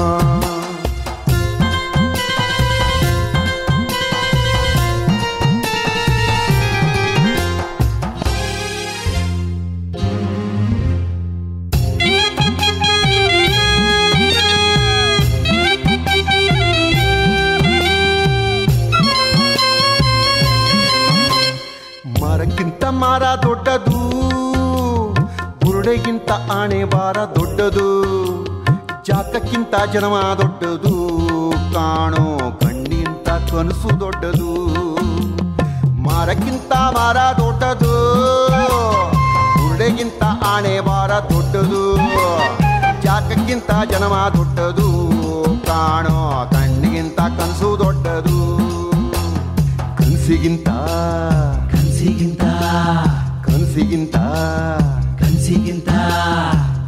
ಆಣೆ ಬಾರ ದೊಡ್ಡದು ಜಾಕಕ್ಕಿಂತ ಜನಮ ದೊಡ್ಡದು, ಕಾಣೋ ಕಣ್ಣಿಂತ ಕನಸು ದೊಡ್ಡದು, ಮಾರಕ್ಕಿಂತ ಮಾರ ದೊಡ್ಡದು ಬುರುಡೆಗಿಂತ ಆಣೆ ಬಾರ ದೊಡ್ಡದು ಜಾಕಕ್ಕಿಂತ ಜನಮ ದೊಡ್ಡದು, ಕಾಣೋ ಕಣ್ಣಿಗಿಂತ ಕನಸು ದೊಡ್ಡದು. ಕನಸಿಗಿಂತ ಕನಸಿಗಿಂತ ಕನಸಿಗಿಂತ ಕನ್ಸಿಗಿಂತ.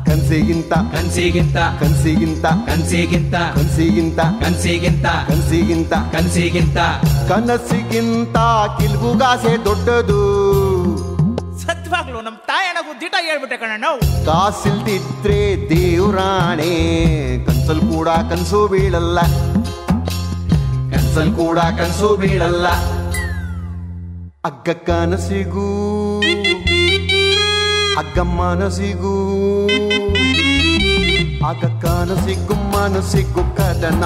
ಕನಸಿಗಿಂತ. ಕನ್ಸಿಗಿಂತ. ಕನಸಿಗಿಂತ. ಕನ್ಸಿಗಿಂತ. ಕನಸಿಗಿಂತ. ಕನ್ಸಿಗಿಂತ. ಕನಸಿಗಿಂತ. ಕನ್ಸಿಗಿಂತ. ಕನಸಿಗಿಂತ ಕಿಲ್ಬುಗಾಸೆ ದೊಡ್ಡದು. ಸತ್ವಾಗ್ಲು ನಮ್ ತಾಯಣಗೂ ದಿಟ ಹೇಳ್ಬಿಟ್ಟೆ ಕಣ ಕಾಸಿಲ್ದಿದ್ರೆ ದೇವ್ರಾಣೆ. ಕನ್ಸಲ್ ಕೂಡ ಕನಸು ಬೀಳಲ್ಲ. ಕನ್ಸಲ್ ಕೂಡ ಕನಸು ಬೀಳಲ್ಲ. ಅಗ್ಗ ಕನಸಿಗೂ. ಅಗ್ಗ ಮನಸಿಗೂ ಆಗ ಕನಸಿಗೂ ಮನಸ್ಸಿಗೂ ಕದನ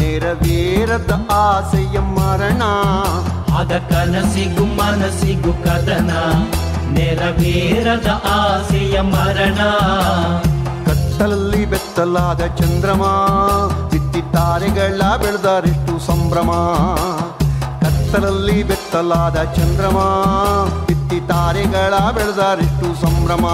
ನೆರವೇರದ ಆಸೆಯ ಮರಣ ಆಗ ಕನಸಿಗೂ ಮನಸ್ಸಿಗೂ ಕದನ ನೆರವೇರದ ಆಸೆಯ ಮರಣ ಕತ್ತಲಲ್ಲಿ ಬೆತ್ತಲಾದ ಚಂದ್ರಮ ಬಿತ್ತಿ ತಾರೆಗಳ ಬೆಳೆದರೆಷ್ಟು ಸಂಭ್ರಮ ಕತ್ತಲಲ್ಲಿ ಬೆತ್ತಲಾದ ಚಂದ್ರಮ, ಬಿತ್ತಿ ತಾರೆಗಳ ಬೆಳೆದರೆಷ್ಟು ಸಂಭ್ರಮ.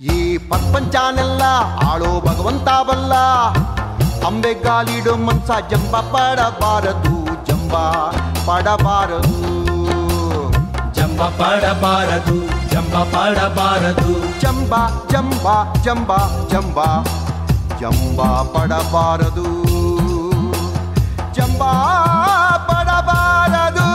ಈ ಪ್ರಪಂಚನೆಲ್ಲ ಆಳೋ ಭಗವಂತ ಬಲ್ಲ. ಅಂಬೆ ಗಾಲಿಡು ಮನ್ಸ ಜಂಬ ಪಡಬಾರದು ಜಂಬ. ಪಡಬಾರದು. ಜಂಬ ಪಡಬಾರದು ಜಂಬ ಪಡಬಾರದು. ಜಂಬ ಜಂಬ ಜಂಬ ಜಂಬ ಜಂಬ ಪಡಬಾರದು. ಜಂಬ ಪಡಬಾರದು.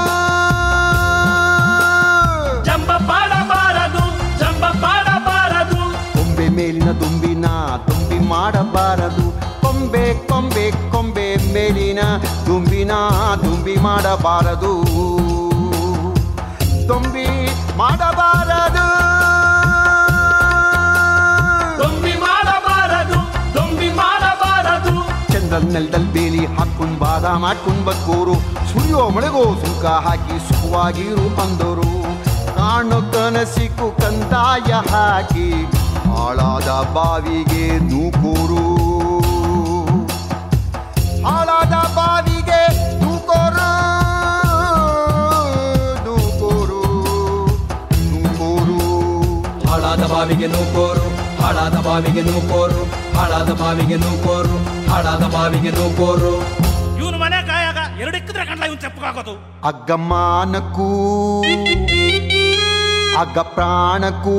ಜಂಬ ಪಡಬಾರದು ಜಂಬ ಪಡಬಾರದು. ಕೊಂಬೆ ಮೇಲಿನ ದುಂಬಿನ ತುಂಬಿ ಮಾಡಬಾರದು. ಕೊಂಬೆ ಕೊಂಬೆ ಕೊಂಬೆ ಮೇಲಿನ ದುಂಬಿನ ತುಂಬಿ ಮಾಡಬಾರದು. ತುಂಬಿ ಮಾಡಬಾರದು. ತುಂಬಿ ಮಾಡಬಾರದು ದೊಂಬಿ ಮಾಡಬಾರದು. ಚಂದ್ರನ್ ನೆಲದಲ್ಲಿ ಬೇಲಿ ಹಾಕೊಂಡ್ ಬಾದ ಮಾಡ್ಕೊಂಡ್ ಬಕ್ಕೋರು. ಸುರಿಯೋ ಮಳೆಗೋ ಸುಂಕ ಹಾಕಿ ಸುಖವಾಗಿರು ಅಂದರು. ಕಾಣೋ ಕನಸಿಕ್ಕು ಕಂದಾಯ ಹಾಕಿ ಹಾಳಾದ ಬಾವಿಗೆ ನೂಕೂರು. ಹಾಳಾದ ಬಾವಿಗೆ ಬಾವಿಗೆ ನೂಕೋರು ಹಾಳಾದ ಬಾವಿಗೆ ನೂಕೋರು ಹಾಳಾದ ಬಾವಿಗೆ ನೂಕೋರು ಹಾಳಾದ ಬಾವಿಗೆ ನೂಕೋರು. ಇವನು ಮನೆ ಕಾಯಾಗ ಎರಡಿಕ್ಕಿದ್ರೆ ಕಂಡ ಇವನು ಇವನ್ ಅಗ್ಗಮ್ಮ ನಕ್ಕೂ ಅಗ್ಗ ಪ್ರಾಣಕ್ಕೂ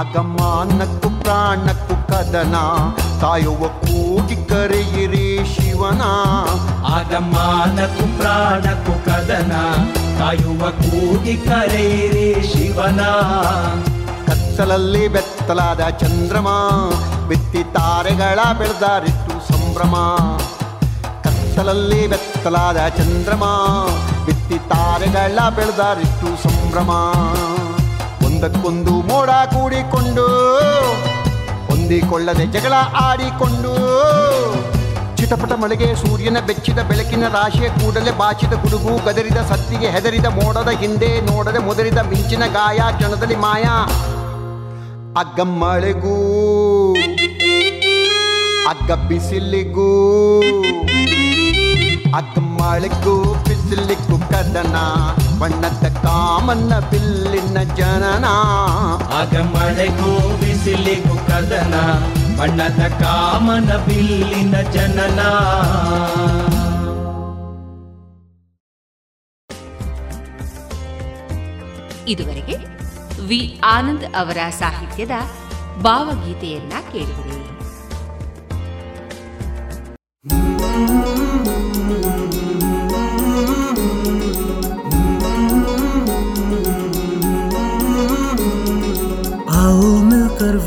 ಅಗಮಾನಕ್ಕೂ ಪ್ರಾಣಕ್ಕೂ ಕದನ. ತಾಯುವ ಕೂಗಿ ಕರೆಯಿರಿ ಶಿವನ. ಆಗಮಾನಕ್ಕೂ ಪ್ರಾಣಕ್ಕೂ ಕದನ. ಕಾಯುವ ಕೂಗಿ ಕರೆಯಿರಿ ಶಿವನ. ಕತ್ತಲಲ್ಲಿ ಬೆತ್ತಲಾದ ಚಂದ್ರಮ, ಬಿತ್ತಿ ತಾರೆಗಳ ಬೆಳೆದಾರಿತ್ತು ಸಂಭ್ರಮ. ಕತ್ತಲಲ್ಲಿ ಬೆತ್ತಲಾದ ಚಂದ್ರಮ, ಬಿತ್ತಿ ತಾರೆಗಳ ಬೆಳೆದಾರಿತ್ತು ಸಂಭ್ರಮ. ಒಂದಕ್ಕೊಂದು ಮೋಡ ಕೂಡಿಕೊಂಡು, ಹೊಂದಿಕೊಳ್ಳದೆ ಜಗಳ ಆಡಿಕೊಂಡು ಚಿಟಪಟ ಮಳೆಗೆ ಸೂರ್ಯನ ಬೆಚ್ಚಿದ ಬೆಳಕಿನ ರಾಶಿಯ ಕೂಡಲೇ ಬಾಚಿದ ಗುಡುಗು, ಗದರಿದ ಸತ್ತಿಗೆ ಹೆದರಿದ ಮೋಡದ ಹಿಂದೆ ನೋಡದೆ ಮುದರಿದ ಮಿಂಚಿನ ಗಾಯ ಕ್ಷಣದಲ್ಲಿ ಮಾಯ. ಅಗ್ಗ ಮಳೆಗೂ, ಅಗ್ಗ ಬಿಸಿಲಿಗೂ, ಅಗ್ಗ ಮಳೆಗೂ ಬಿಸಿಲಿಗೂ ಕದನ ಬಣ್ಣದ ಕಾಮನ್ನ ಬಿಲ್ಲಿನ ಜನನ. ಅಗ ಮಳೆಗೂ ಬಿಸಿಲಿಗೂ ಕದನ ಬಣ್ಣದ ಕಾಮನ ಬಿಲ್ಲಿನ ಜನನ. ಇದುವರೆಗೆ ವಿ ಆನಂದ್ ಅವರ ಸಾಹಿತ್ಯದ ಭಾವಗೀತೆಯನ್ನ ಕೇಳಿದಿರಿ.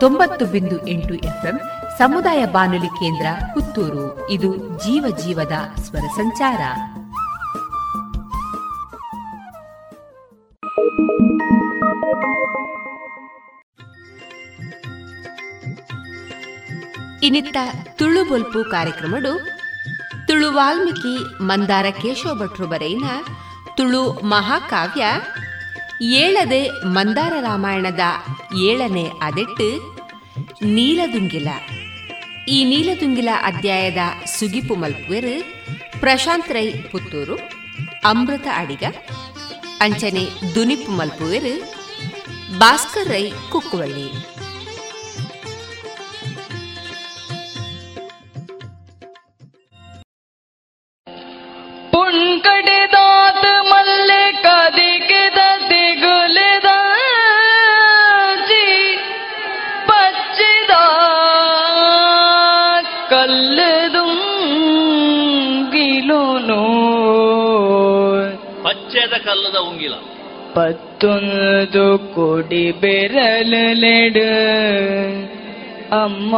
ತೊಂಬತ್ತು ಬಿಂದು ಎಂಟು ಎಫ್ಎಂ ಸಮುದಾಯ ಬಾನುಲಿ ಕೇಂದ್ರ ಪುತ್ತೂರು. ಇದು ಜೀವ ಜೀವದ ಸ್ವರ ಸಂಚಾರ. ಇನ್ನಿತ್ತ ತುಳು ಬೊಲ್ಪು ಕಾರ್ಯಕ್ರಮಡು ತುಳು ವಾಲ್ಮೀಕಿ ಮಂದಾರ ಕೇಶವ ಭಟ್ರು ಬರೆಯಿನ ತುಳು ಮಹಾಕಾವ್ಯ ಏಳದೆ ಮಂದಾರ ರಾಮಾಯಣದ ಏಳನೇ ಅದೆಟ್ಟು ನೀಲದುಂಗಿಲ. ಈ ನೀಲದುಂಗಿಲ ಅಧ್ಯಾಯದ ಸುಗಿಪು ಮಲ್ಪುವೆರು ಪ್ರಶಾಂತ್ ರೈ ಪುತ್ತೂರು, ಅಮೃತ ಅಡಿಗ, ಅಂಚನೆ ದುನಿಪು ಮಲ್ಪುವೆರು ಭಾಸ್ಕರ್ ರೈ ಕುಕ್ಕುವಳ್ಳಿ. ಪುಣ್ಕಡೆ ಕಲ್ಲದ ಉಂಗಿಲ. ಪತ್ತೊಂದು ಕೊಡಿ ಬೆರಲೆಡ ಅಮ್ಮ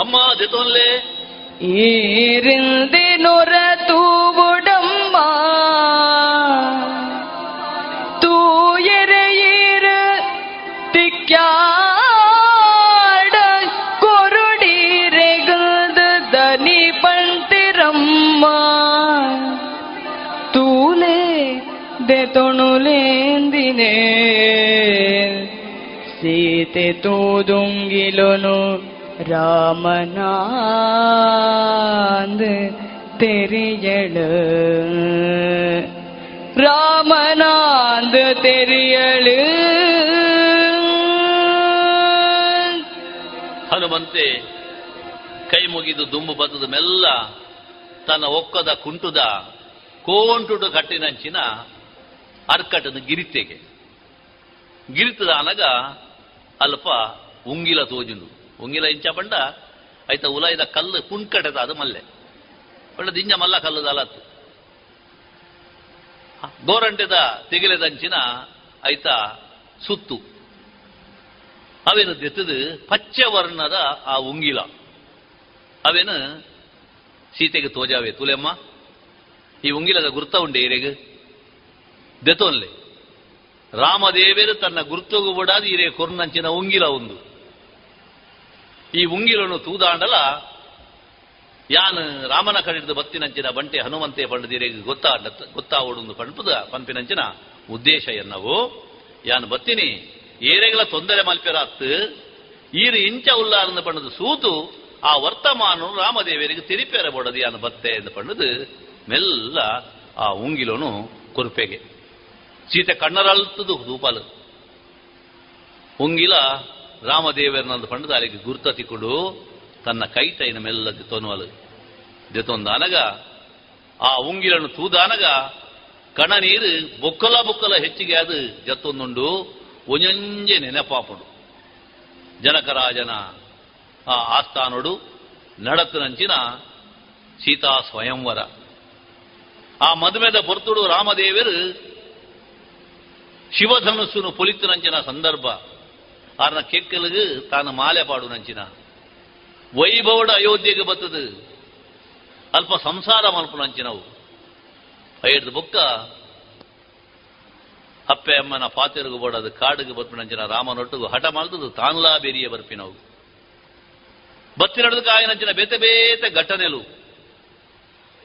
ಅಮ್ಮ ಜೊತೊನ್ಲೆ ಏರಿಂದೆ ನೊರ ತೂವುಡಮ್ಮ ತೂದುಂಗಿಲೊನು ராமனாந்து தெரியளு ராமனாந்து தெரியளு ಹನುಮಂತೆ ಕೈ ಮುಗಿದು ದುಂಬು ಬತ್ತದ ಮೆಲ್ಲ ತನ್ನ ಒಕ್ಕದ ಕುಂಟುದ ಕೋಂಟುಡು ಕಟ್ಟಿನಂಚಿನ ಅರ್ಕಟದ ಗಿರಿತೆಗೆ ಗಿರಿತದ ಅನಗ ಅಲ್ಪ ಉಂಗಿಲ ತೋಜುಂಡು. ಉಂಗಿಲ ಇಂಚ ಬಂಡ ಐತ ಉಲಾಯ್ದ ಕಲ್ಲು ಕುಂಕಟದ ಅದು ಮಲ್ಲೆ. ಒಳ್ಳೆ ದಿಂಜ ಮಲ್ಲ ಕಲ್ಲದ ಅಲತ್ತು ಗೋರಂಟೆದ ತೆಗಿಲೆದಂಚಿನ ಐತ ಸುತ್ತು. ಅವೇನು ದೆತ್ತದು ಪಚ್ಚೆ ವರ್ಣದ ಆ ಉಂಗಿಲ. ಅವೇನು? ಸೀತೆಗೆ ತೋಜಾವೆ ತುಲೆಮ್ಮ. ಈ ಉಂಗಿಲದ ಗುರ್ತ ಉಂಡೆ ಇರೆಗೆ ದೆತೋನ್ಲೆ. ರಾಮದೇವರು ತನ್ನ ಗುರ್ತುಗು ಬಿಡಾದ ಇರೇ ಕೊರ್ನಂಚಿನ ಉಂಗಿಲ ಒಂದು ಈ ಉಂಗಿಲನ್ನು ತೂದಾಂಡಲ ಯಾನ್ ರಾಮನ ಕಡಿದ ಬತ್ತಿನಂಚಿನ ಬಂಟೆ ಹನುಮಂತೆ ಪಂಡದಿರೇ ಗೊತ್ತಾ ಓಡೊಂದು ಪಂಪದ ಪಂಪಿನಂಚಿನ ಉದ್ದೇಶ ಎನ್ನವು, ಯಾನ್ ಬತ್ತಿನಿ, ಏರೆಗಳ ತೊಂದರೆ ಮಲ್ಪೆರಾತ್, ಈರು ಇಂಚ ಉಲ್ಲಾರಂದ ಪಂಡದು ಸೂತು, ಆ ವರ್ತಮಾನ ರಾಮದೇವರಿಗೆ ತಿರಿಪೇರ ಯಾನು ಯಾನ್ ಬತ್ತೆ ಎಂದು ಪಂಡದು ಮೆಲ್ಲ ಆ ಉಂಗಿಲನು ಕುರುಪೆಗೆ. ಸೀತೆ ಕಣ್ಣರಲ್ತದು ದೂಪಾಲು ಉಂಗಿಲ ರಾಮದೇವರನಂದು ಪಂಡದ ಅಲ್ಲಿಗೆ ಗುರ್ತ ತಿಕ್ಕೊಂಡು ತನ್ನ ಕೈತೈನ ಮೆಲ್ಲ ದಿತೊನ್ವಲು ದಿತೊಂದಾನಗ ಆ ಉಂಗಿಲನ್ನು ತೂದಾನಗ ಕಣ ನೀರು ಬೊಕ್ಕಲ ಬೊಕ್ಕಲ ಹೆಚ್ಚಿಗೆ ಅದು ಜತ್ತೊಂದುಂಡು ಒಂಜಂಜೆ ನೆನಪಾಪುಡು. ಜನಕರಾಜನ ಆ ಆಸ್ಥಾನೋಡು ನಡತನಂಚಿನ ಸೀತಾ ಸ್ವಯಂವರ. ಆ ಮದುವೆದ ಪೊರ್ತುಡು ರಾಮದೇವರು ಶಿವಧನುಸ್ಸುನು ಪೊಲಿತುನಂಚಿನ ಸಂದರ್ಭ. ಆರ್ನ ಕೆಕ್ಕಲಿಗೆ ತಾನು ಮಾಲೆ ಪಾಡು ನಂಚಿನ. ವೈಭವಡ ಅಯೋಧ್ಯೆಗೆ ಬತ್ತದು. ಅಲ್ಪ ಸಂಸಾರ ಮಲ್ಪುನಂಚಿನವು ಐಡ್ದ ಬುಕ್ಕ ಅಪ್ಪೆ ಅಮ್ಮನ ಪಾತೆರುಗು ಬೋಡದು ಕಾಡಿಗೆ ಬತ್ಪಿನಂಚಿನ ರಾಮನೊಟ್ಟಿಗೂ ಹಠ ಮಲ್ತದು ತಾನ್ಲಾ ಬೇರಿಯ ಬರ್ಪಿನವು. ಬತ್ತಿನಡ್ದು ಕಾಯಿನಂಚಿನ ಬೇತೆ ಬೇತೆ ಘಟನೆಲು.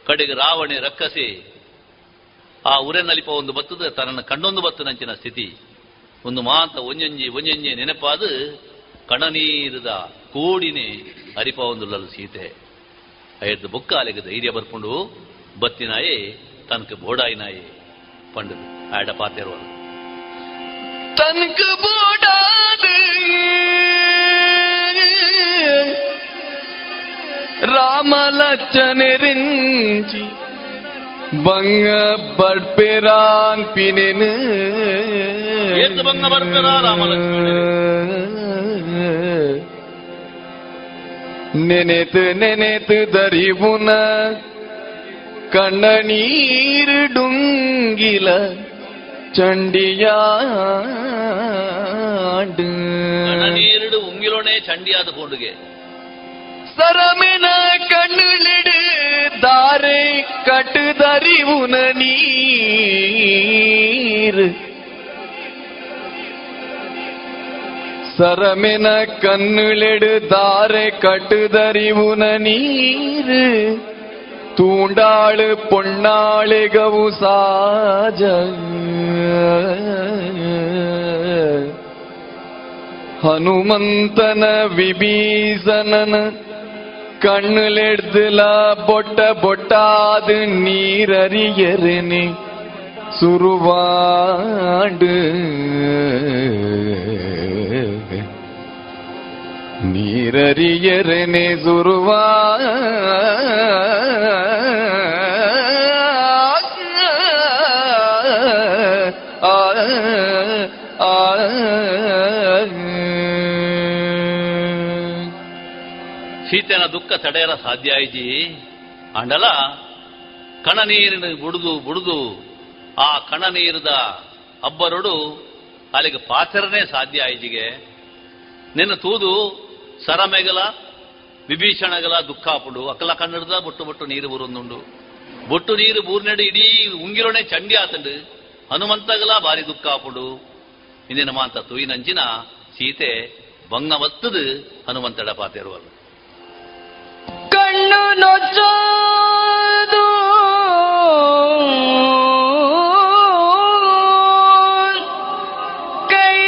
ಕಡೆಗೆ ರಾವಣೆ ರಕ್ಕಸಿ ಆ ಊರಿನಲ್ಲಿಪ್ಪ ಒಂದು ಬತ್ತದ ತನ್ನ ಕಣ್ಣೊಂದು ಬತ್ತನಂಚಿನ ಸ್ಥಿತಿ ಒಂದು ಮಾತ ಒಂಜೊಂಜಿ ಒಂಜೊಂಜಿ ನೆನಪಾದ ಕಣನೀರದ ಕೂಡಿನೆ ಅರಿಪ ಒಂದು ಸೀತೆ ಅಯ್ಯದ್ದು ಬೊಕ್ಕ ಅಲೆಗೆ ಧೈರ್ಯ ಬರ್ಕೊಂಡು ಬತ್ತಿನಾಯೇ ತನಕ ಬೋಡಾಯಿನಾಯೇ ಪಂಡದು ಆಡ ಪಾತಿರುವ ತನಕ ಬೋಡಾದೆ ರಾಮ ಲಚ್ಚನೆರಿಂಚಿ பங்கப்பட் பெறான் பினெனு ஏத்து பங்கப்பட் பெறா ನೆನೆತು ನೆನೆತು ದರಿವುನ. ಕಣ್ಣ ನೀರು ಡುಂಗಿಲ ಚಂಡಿಯಾಡು. ನೀರುಡು ಉಂಗಿಲೋನೆ ಚಂಡಿಯಾದ ಕೋಡುಗೆ. ಸರಮಿನ ಕಣ್ಣು ನಿಡ ದಾರೆ ಕಟ್ಟು ನೀರ್. ಸರಮಿನ ಕಣ್ಣು ನಿಡ ದಾರೆ ಕಟ್ಟು ದರಿ ಉನ ನೀರ್. ತೂಂಡಾಳ ಪೊಣ್ಣಾಳೆ ಸಾಜ. ಹನುಮಂತನ ವಿಭೀಷಣನ கண்ணிலெடுத்துல பொட்ட பொட்டாது நீரறியறனே சுருவாண்டு நீரறியறனே சுருவாண்டு ಸೀತೆನ ದುಃಖ ತಡೆಯಲ ಸಾಧ್ಯ ಆಯ್ತಿ ಅಂಡಲ, ಕಣ ನೀರಿನ ಬುಡುದು ಬುಡುದು, ಆ ಕಣ ನೀರದ ಅಬ್ಬರುಡು ಅಲ್ಲಿಗೆ ಪಾಚರನೇ ಸಾಧ್ಯ ಆಯ್ಜಿಗೆ ನಿನ್ನ ತೂದು ಸರಮೆಗಲ, ವಿಭೀಷಣಗಲ ದುಃಖಾಪುಡು ಅಕಲ ಕನ್ನಡದ ಬೊಟ್ಟು ಬೊಟ್ಟು ನೀರು ಬುರೊಂದುಂಡು. ಬೊಟ್ಟು ನೀರು ಬೂರ್ನೆಡು ಇಡೀ ಉಂಗಿರೋಣೆ ಚಂಡಿ ಆತಂಡು. ಹನುಮಂತಗಲ ಬಾರಿ ದುಃಖಾಪುಡು ಇಂದಿನ ಮಾತ ತುಯಿನಂಚಿನ ಸೀತೆ ಬಂಗವತ್ತದು ಹನುಮಂತಡ ಪಾತಿರುವಲ್ಲ. ಕಣ್ಣು ನೊಚ್ಚೋದು ಕೈ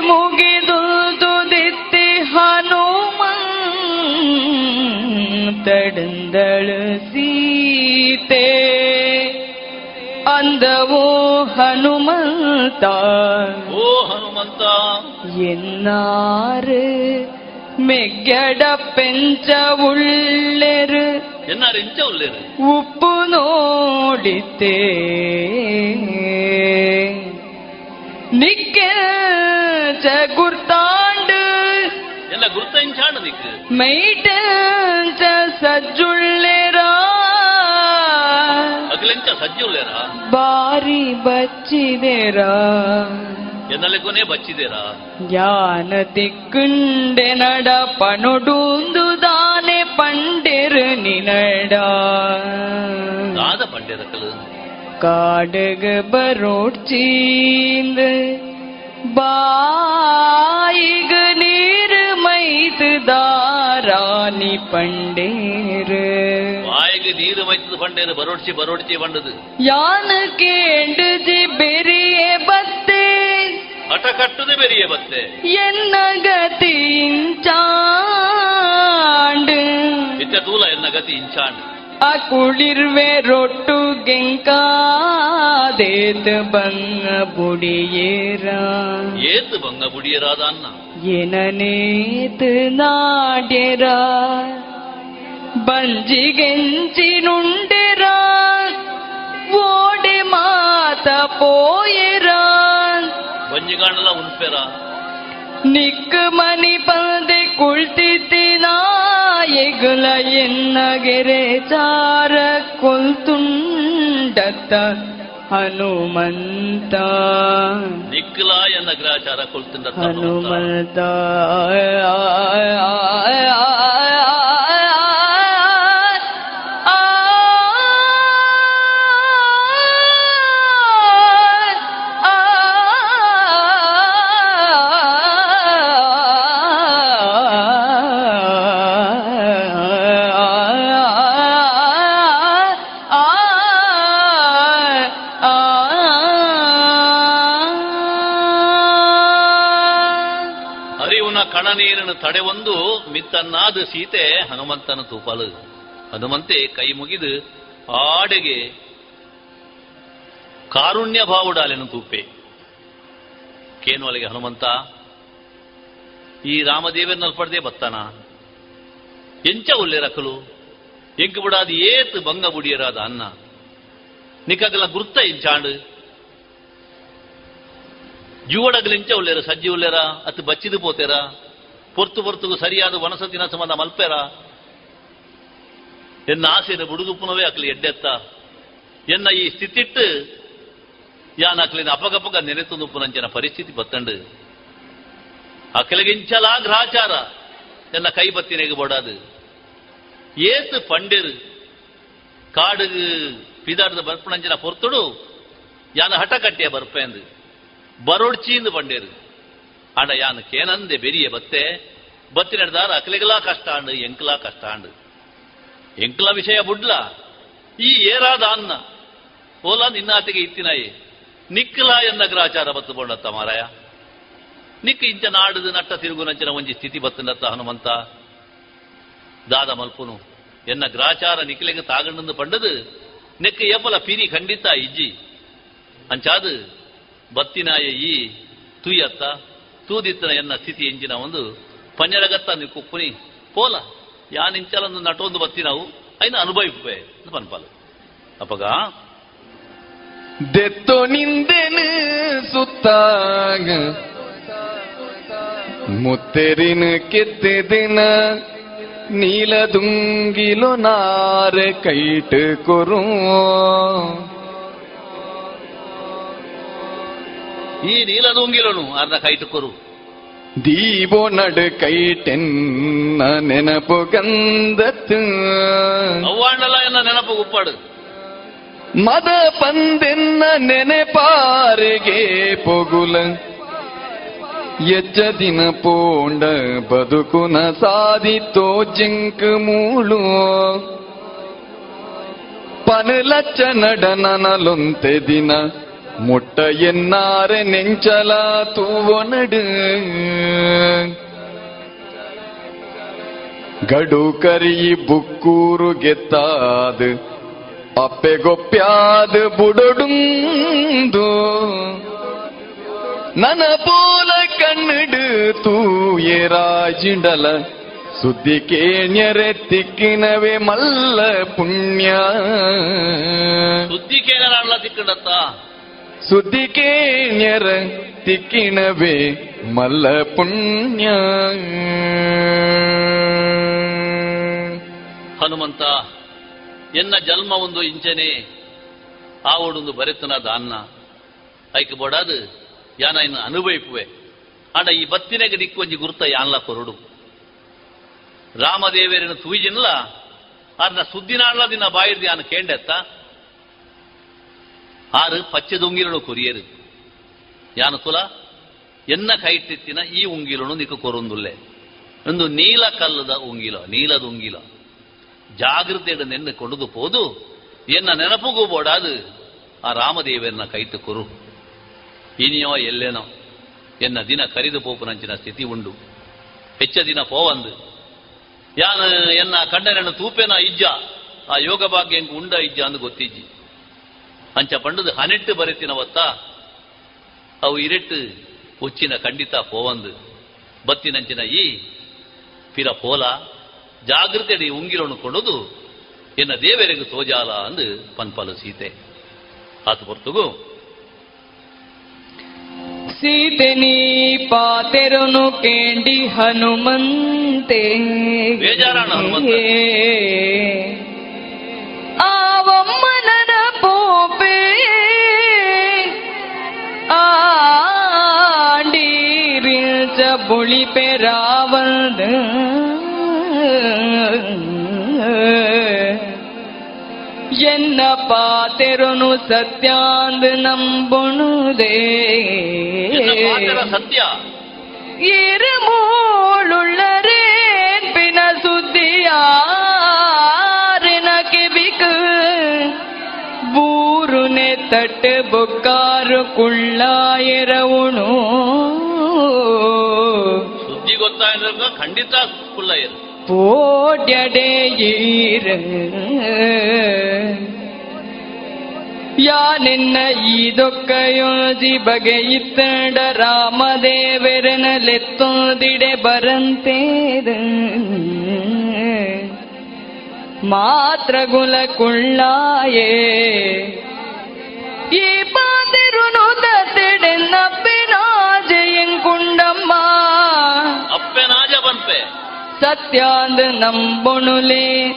ಮುಗಿದು ದುದಿತ್ತಿ ಹನುಮಂತಡಂದಳು ಸೀತೆ. ಅಂದವೋ ಹನುಮಂತ. ಓ ಹನುಮಂತ. ಎನ್ನಾರು మిగ్గడ పెంచ ఉళ్ళెరు ఎన్నారు ఇంచ ఉళ్ళెరు ఉప్పు నోడితే நிக்க குர்த்தாண்டு என்ன குர்த்தாண்டு நிக்கு மெய்ட சஜ்ஜுள்ளேரா அகிலஞ்ச சஜ்ஜுள்ளேரா பாரி பச்சிதேரா ಬಾರಿ ಬಚ್ಚಿದೆರಾ? ಎನ್ನಲೆ ಕೊನೆ ಬಚ್ಚಿದೇರಾ ಜ್ಞಾನ ದಿಕ್ಕುಂಡೆ ನಡ ಪಣೊಡುಂದು ದಾನೆ ಪಂಡೆರು ನಿನಡ. ದಾದ ಪಂಡೆರಕಲು? ಕಾಡಗ ಬರೋಡ್ಚೀಂದ ಬಾಯಿಗ ನೀರು ಮೈತು ದಾರಾನಿ ಪಂಡೇರು ಬಾಯಿಗೆ ನೀರು ಮೈತದ ಪಂಡೇರು ಬರೋಡ್ಸಿ ಬರೋಡ್ಸಿ ಬಂಡದು ಯಾನ ಕೇಂಡು ಜಿ ಬೆರಿಯೆ ಬತ್ತೆ ಹಠ ಕಟ್ಟದೆ ಬೆರಿಯ ಬತ್ತೆ ಎನ್ನ ಗತಿಂಚಾಂಡು ಇತ್ತ ತೂಲ ಎನ್ನ ಗತಿ ಇಂಚಾಂಡು ಆ ಕುಳಿರ್ವೆ ರೊಟ್ಟು ಗೆಂಕಾದೇತ್ ಬಂಗ ಬುಡಿಯೇರ ಏತು ಬಂಗ ಬುಡಿಯರಾದ ಅನ್ನ ಎನನೇತ್ ನಾಡ್ಯರ? ಬಂಜಿಗೆಂಚಿನುಂಡೆರ ಓಡಿ ಮಾತ ಪೋಯರ? ಬಂಜಿಗಾಣಲ ಉನ್ಪೆರ ನಿಕ್ ಮನಿ ಪಂದೆ ಕುಳ್ತಿತ್ತಿನ ಎಗುಲ ಎನ್ನಗೆರೆ ಚಾರ ಕೊಲ್ತುಂಡತ್ತ. ಹನುಮಂತ. ನಿಕ್ಕಲ ಎನ್ನ ಗ್ರಹಚಾರ ಕೊಲ್ತಿಂದ ಹನುಮಂತ. ನೀರನ್ನು ತಡೆ ಒಂದು, ಮಿತ್ತನ್ನಾದ ಸೀತೆ ಹನುಮಂತನ ತೂಪಲು. ಹನುಮಂತೆ ಕೈ ಮುಗಿದು ಆಡೆಗೆ ಕಾರುಣ್ಯ ಭಾವುಡಾಲೆನು ತೂಪೆ. ಕೇನ್ವಲಿಗೆ ಹನುಮಂತ, ಈ ರಾಮದೇವನ ಪಡೆದೇ ಬತ್ತಾನ ಎಂಚ ಉಲ್ಲೆ ರಕಲು, ಎಂಕು ಬಿಡಾದ ಏತ್ ಬಂಗ ಬುಡಿಯರಾದ ಅನ್ನ. ನಿಕಗಲ ಗುರ್ತ ಇಂಚಾಂಡು. ಜೂವಡಗಲಿಂಚ ಉಳ್ಳೇರ ಸಜ್ಜಿ ಉಳ್ಳೇರ ಅತ್ ಬಚ್ಚಿದು ಪೋತೇರ. ಪೊರ್ತು ಪೊರ್ತುಗು ಸರಿಯಾದ ವನಸತಿನ ಸಂಬಂಧ ಮಲ್ಪೇರ, ಎನ್ನ ಆಸೆನ ಬುಡುಗುಪ್ಪುನವೇ ಅಕ್ಲಿ ಎಡ್ಡೆತ್ತ. ಎನ್ನ ಈ ಸ್ಥಿತಿಟ್ಟು ಯಾನ್ ಅಕ್ಲಿನ ಅಪಗಪಗ ನೆನೆತುನುಪ್ಪುನಂಚಿನ ಪರಿಸ್ಥಿತಿ ಬತ್ತಂಡು. ಅಕ್ಲಿಗಿಂಚಲ ಗ್ರಾಚಾರ ಎನ್ನ ಕೈ ಬತ್ತಿನೆಗೆ ಬೋಡಾದು. ಏತು ಪಂಡೆರು, ಕಾಡುಗು ಪಿದಾಡ್ದ ಬರ್ಪಣಂಚಿನ ಪೊರ್ತುಡು, ಯಾನ ಹಠ ಕಟ್ಟಿಯ ಬರ್ಪೆಂದು. ಬರೋಡ್ಚಿಂದು ಪಂಡೇರು. ಆಂಡ ಯಾನ್ ಕೇನಂದೆ ಬೆರಿಯ ಬತ್ತೆ ಬತ್ತಿನಡ್ದಾರ ಅಕ್ಲೆಗಲಾ ಕಷ್ಟ ಅಂಡ್ ಎಂಕ್ಲಾ ಕಷ್ಟ ಅಂಡ್ ಎಂಕ್ಲ ವಿಷಯ ಬುಡ್ಲ. ಈ ಏರಾದ ಅನ್ನ ಓಲ ನಿನ್ನಾತಿಗೆ ಇತ್ತಿನಾಯಿ. ನಿಕ್ಕಲ ಎನ್ನ ಗ್ರಾಚಾರ ಬತ್ತು ಬೋಂಡತ್ತ ಮಾರಾಯ. ನಿಕ್ಕ ಇಂಚ ನಾಡುದು ನಟ್ಟ ತಿರುಗುನಂಚಿನ ಒಂಜಿ ಸ್ಥಿತಿ ಬತ್ತನತ್ತ ಹನುಮಂತ. ದಾದ ಮಲ್ಪುನು, ಎನ್ನ ಗ್ರಾಚಾರ ನಿಕ್ಲೆಗೆ ತಾಗಂಡು ಪಂಡದು, ನೆಕ್ಕ ಎಪ್ಪಲ ಪಿರಿ ಖಂಡಿತ ಇಜ್ಜಿ. ಅಂಚಾದು, ಬತ್ತಿನಾಯ ಈ ತೂಯತ್ತ ತೂದಿತ್ತನ ಎನ್ನ ಸ್ಥಿತಿ ಎಂಜಿನ ಒಂದು ಪಂಜರಗತ್ತ ನೀವು ಕುಪ್ಪುನಿ ಪೋಲ ಯಾನಿಂಚಲೊಂದು ನಟೊಂದು ಬತ್ತಿ ನಾವು, ಐನ ಅನುಭವಿಪೆ ಪನ್ಪಾಲು ಅಪ್ಪಗ ದೆತ್ತೋ ನಿಂದೆನು ಸುತ್ತಾಗ, ಮುತ್ತೆರಿನ ನೀಲ ನೀಲದುಂಗಿಲೋ ನಾರೆ ಕೈಟ್ ಕೊರು ಈ ನೀಲದುಂಗಿಲನು ಅರ್ಧ ಕೈಟುಕೊರು ದೀಪೋ ನಡು ಕೈಟೆನ್ನ ನೆನಪು ಗಂಧತ್ತು. ಅವ್ವಾಂಡಲ ಎನ್ನ ನೆನಪು ಉಪ್ಪಾಡು ಮದ ಪಂದೆನ್ನ ನೆನೆಪಾರೆಗೆ ಪೊಗುಲ. ಎಚ್ಚ ದಿನ ಪೋಂಡ ಬದುಕುನ ಸಾಧಿತೋ ಜಿಂಕ್ ಮೂಳು. ಪನಲಚ್ಚ ನಡನನಲೊಂತೆ ದಿನ ಎನ್ನಾರೆ ನೆಂಚಲ ತೂವೊ ನಡು ಗಡು ಕರಿ ಬುಕ್ಕೂರು ಗೆತ್ತಾದ ಅಪ್ಪೆಗೊಪ್ಪ್ಯಾದ ಬುಡೊಡುಂದು ನನ ಪೋಲ ಕಣ್ಣಿಡು ತೂಯರಾಜಿಂಡಲ ಸುದ್ದಿ ಕೇಣ್ಯರೆ ತಿಕ್ಕಿನವೆ ಮಲ್ಲ ಪುಣ್ಯ ಸುದ್ದಿ ಕೇಳಲ್ಲ ತಿಕ್ಕಡತ್ತ ಸುದ್ದಿ ಕೇಣ್ಯರ ತಿಕ್ಕಿಣವೇ ಮಲ್ಲ ಪುಣ್ಯ. ಹನುಮಂತ, ಎನ್ನ ಜನ್ಮ ಒಂದು ಇಂಚನೆ ಆವಡೊಂದು ಬರೆತನ ದಾನ್ನ. ಐಕ ಬೋಡಾದು, ಯಾನ ಇನ್ನು ಅನುಭವಿಪುವೆ. ಆಂಡ ಈ ಬತ್ತಿನೆಗೆ ದಿಕ್ಕೊಂಜಿ ಗುರುತ ಯಾನ್ಲ ಕೊರಡು. ರಾಮದೇವರನ್ನು ತೂಜಿನ್ಲ ಅರ್ನ ಸುದ್ದಿನಾಡ್ಲ ದಿನ ಬಾಯಿರ್ದು ಯಾನ ಕೇಂಡೆತ್ತ. ದೊಂಗಿಲನು ಕೊರಿಯರು. ತುಲ ಎನ್ನ ಕೈಟಿತ್ತಿನ ಈ ಉಂಗಿಲನು ನಿಕ ಕೊರೊಂದುಲ್ಲೆ. ಒಂದು ನೀಲ ಕಲ್ಲದ ಉಂಗಿಲ ನೀಲದ ಉಂಗಿಲ ಜಾಗೃತೆಯನ್ನು ನೆನ್ನೆ ಕೊಡದು ಪೋದು, ಎನ್ನ ನೆನಪುಗೂ ಬೋಡಾದು, ಆ ರಾಮದೇವರನ್ನ ಕೈತು ಕೊರು. ಇನಿಯೋ ಎಲ್ಲೇನೋ, ಎನ್ನ ದಿನ ಕರಿದು ಪೋಪುನಂಚಿನ ಸ್ಥಿತಿ ಉಂಡು. ಹೆಚ್ಚ ದಿನ ಪೋವಂದು. ಯಾನ ಎನ್ನ ಕಂಡನನ್ನು ತೂಪೆನ ಇಜ್ಜ, ಆ ಯೋಗ ಭಾಗ್ಯ ಉಂಡ ಇಜ್ಜ ಅಂದು ಗೊತ್ತಿಜ್ಜಿ. ಅಂಚ ಪಂಡದು ಹನೆಟ್ಟು ಬರೆತಿನವತ್ತ ಅವು ಇರೆಟ್ಟು ಉಚ್ಚಿನ ಖಂಡಿತ ಪೋವಂದು ಬತ್ತಿನಂಚಿನ ಈ ಪಿರ ಪೋಲ ಜಾಗೃತೆಯಡಿ ಉಂಗಿಲನ್ನು ಕೊಡೋದು ಎನ್ನ ದೇವರಿಗೆ ತೋಜಾಲ ಅಂದು ಪನ್ಪಾಲು ಸೀತೆ. ಆತು ಸೀತೆ ನೀ ಪಾತೆರನು ಕೇಂಡಿ ಹನುಮಂತೆ. ಬೇಜಾರಾಣ ಹನುಮಂತೆ. ಆವಮ್ಮನನ ಪೋಪೆ ಆಂಡೀರಿಚ ಬುಳಿಪೆ ರಾವಣ ಎನ್ನ ಪಾತೆರನು ಸತ್ಯಾಂದ್ ನಂಬುಣುದೇ ಎನ್ನ ಪಾತೆರ தட்டு ಬೊಕ್ಕಾರು ಕುಳ್ಳಾಯಿರವನು ಸುದ್ದಿ ಗೊತ್ತಾಗ ಖಂಡಿತ ಕುಳ್ಳಾಯಿರ. போடடேயீர ಯಾನೆನ್ನ ಈ ದೊಕ್ಕಯೋಜಿ ಬಗೆಯಿತ್ತಡ ರಾಮದೇವರನಲೆತ್ತೋದಿಡೆ ಬರಂತೇದ. ಮಾತ್ರ ಗುಲ ಕುಳ್ಳಾಯೇ. ಈ ಪಾದಿರುನು ತತ್ತೆಡೆನ್ನಪ್ಪಿನಾಜೆಯಂಕುಂಡಮ್ಮ ಅಪ್ಪೆನಾಜ ಬನ್ಪೆ ಸತ್ಯಾಂದ ನಂಬೊಣುಲೆ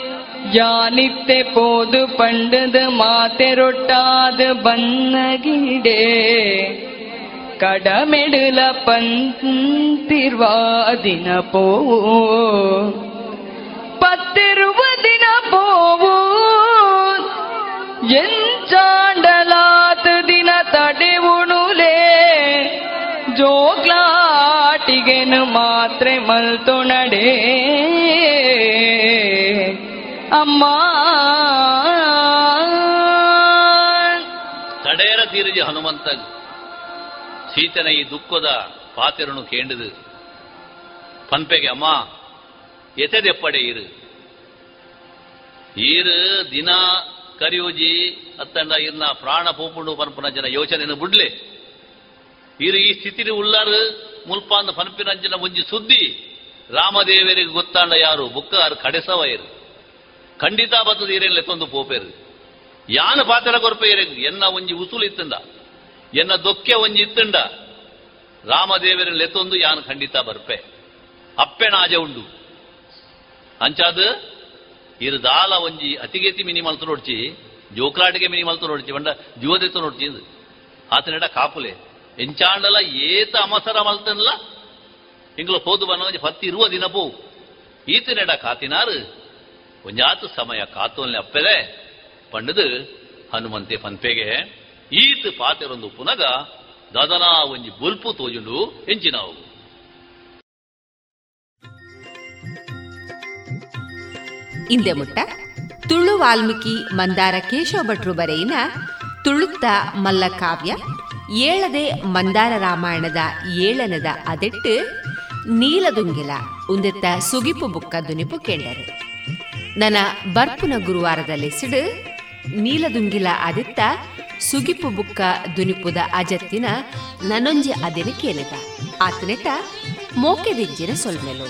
ಯಾನಿತ್ತೆ ಪೋದು ಪಂಡದ ಮಾತೆರೊಟ್ಟಾದ ಬನ್ನಗಿಡೆ. ಎಂಚಾಂಡಲಾತ ದಿನ ತಡೆವುಣುಲೇ, ಜೋಗ್ಲಾಟಿಗೆನು ಮಾತ್ರೆ ಮಲ್ತು ನಡೆ ಅಮ್ಮ. ತಡೇರ ತೀರಿಜಿ ಹನುಮಂತ ಸೀತನ ಈ ದುಃಖದ ಪಾತಿರನು ಕೇಂಡದು. ಪನ್ಪೆಗೆ, ಅಮ್ಮ ಎತೆದೆಪ್ಪಡೆ ಇರು. ಈರು ದಿನ ಕರಿಯೋಜಿ ಅತ್ತಂಡ ಇನ್ನ ಪ್ರಾಣ ಪೋಪುಂಡು ಪನ್ಪುನಂಜನ ಯೋಚನೆಯನ್ನು ಬಿಡ್ಲಿ. ಇರು ಈ ಸ್ಥಿತಿಲಿ ಉಳ್ಳಾರು ಮುಲ್ಪಾಂದ ಪನ್ಪಿನಂಜನ ಒಂಜಿ ಸುದ್ದಿ, ರಾಮದೇವರಿಗೆ ಗೊತ್ತಾಂಡ ಯಾರು? ಬುಕ್ಕ ಅವ್ರು ಕಡೆಸವ ಇರು. ಖಂಡಿತ ಬತ್ತದ ಇರೇನ್ ಲೆತ್ತೊಂದು ಪೋಪೇರು. ಯಾನ ಪಾತ್ರ ಕೊರಪೆ ಇರೇನು ಎನ್ನ ಒಂಜಿ ಉಸುಲು ಇತ್ತಂಡ. ಎನ್ನ ದೊಕ್ಕೆ ಒಂಜಿ ಇತ್ತಂಡ. ರಾಮದೇವರಿನ ಲೆತ್ತೊಂದು ಯಾನ್ ಖಂಡಿತ ಬರ್ಪೆ. ಅಪ್ಪೆ ನಾಜ ಉಂಡು. ಅಂಚಾದ ಇದು ದಾಲ ಒಂಜಿ ಅತಿಗೇತಿ ಮಿನಿ ಮಲ್ತು ನೋಡ್ಚಿ, ಜೋಕ್ರಾಟಿಗೆ ಮಿನಿ ಮಲ್ತು ನೋಡ್ಚಿ ಬಂಡ ಜೀವದಿತ್ತು ನೋಡ್ಚಿ ಆತನೆಡ ಕಾಪುಲೆ. ಎಂಚಾಂಡಲ ಏತ ಅಮಸರ ಮಲ್ತನ್ಲ? ಇಂಗ್ಲ ಹೋದು ಒಂಜಿ ಪತ್ತಿ ಇರುವ ದಿನ ಪೋ. ಈತನೆಡ ಕಾತಿನಾರು, ಒಂಜಾತು ಸಮಯ ಕಾತೋಲ್ನೆ ಅಪ್ಪೆಲೆ ಪಂಡದು ಹನುಮಂತೆ ಪನ್ಪೆಗೆ, ಈತ ಪಾತೆರೊಂದು ಪುನಗ, ದದನಾ ಒಂಜಿ ಬುಲ್ಪು ತೋಜುಂಡು ಎಂಚಿನಾವು. ಇಂದೆ ಮುಟ್ಟ. ತುಳು ವಾಲ್ಮೀಕಿ ಮಂದಾರ ಕೇಶವ ಭಟ್ರು ಬರೆಯಿನ ತುಳುತ್ತ ಮಲ್ಲ ಕಾವ್ಯ, ಏಳದೆ ಮಂದಾರ ರಾಮಾಯಣದ ಏಳನದ ಅದೆಟ್ಟು ನೀಲದುಂಗಿಲ ಉಂದೆತ್ತ ಸುಗಿಪು ಬುಕ್ಕ ದುನಿಪು ಕೇಳರು ನನ್ನ ಬರ್ಪುನ ಗುರುವಾರದಲ್ಲಿ ಸಿಡು, ನೀಲದುಂಗಿಲ ಅದಿತ್ತ ಸುಗಿಪು ಬುಕ್ಕ ದುನಿಪುದ ಅಜತ್ತಿನ ನನೊಂಜಿ ಅದಿನ ಕೇಳಿದ. ಮೋಕೆ ದಿಂಜಿನ ಸೊಲ್ಮೆಲು.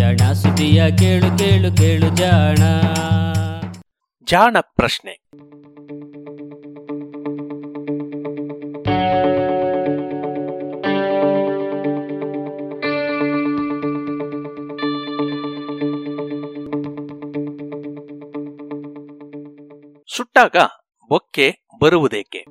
ಜಾಣ ಸುದಿಯ ಕೇಳು ಕೇಳು ಕೇಳು ಜಾಣ. ಜಾಣ ಪ್ರಶ್ನೆ. ಸುಟ್ಟಾಗ ಬೊಕ್ಕೆ ಬರುವುದೇಕೆ?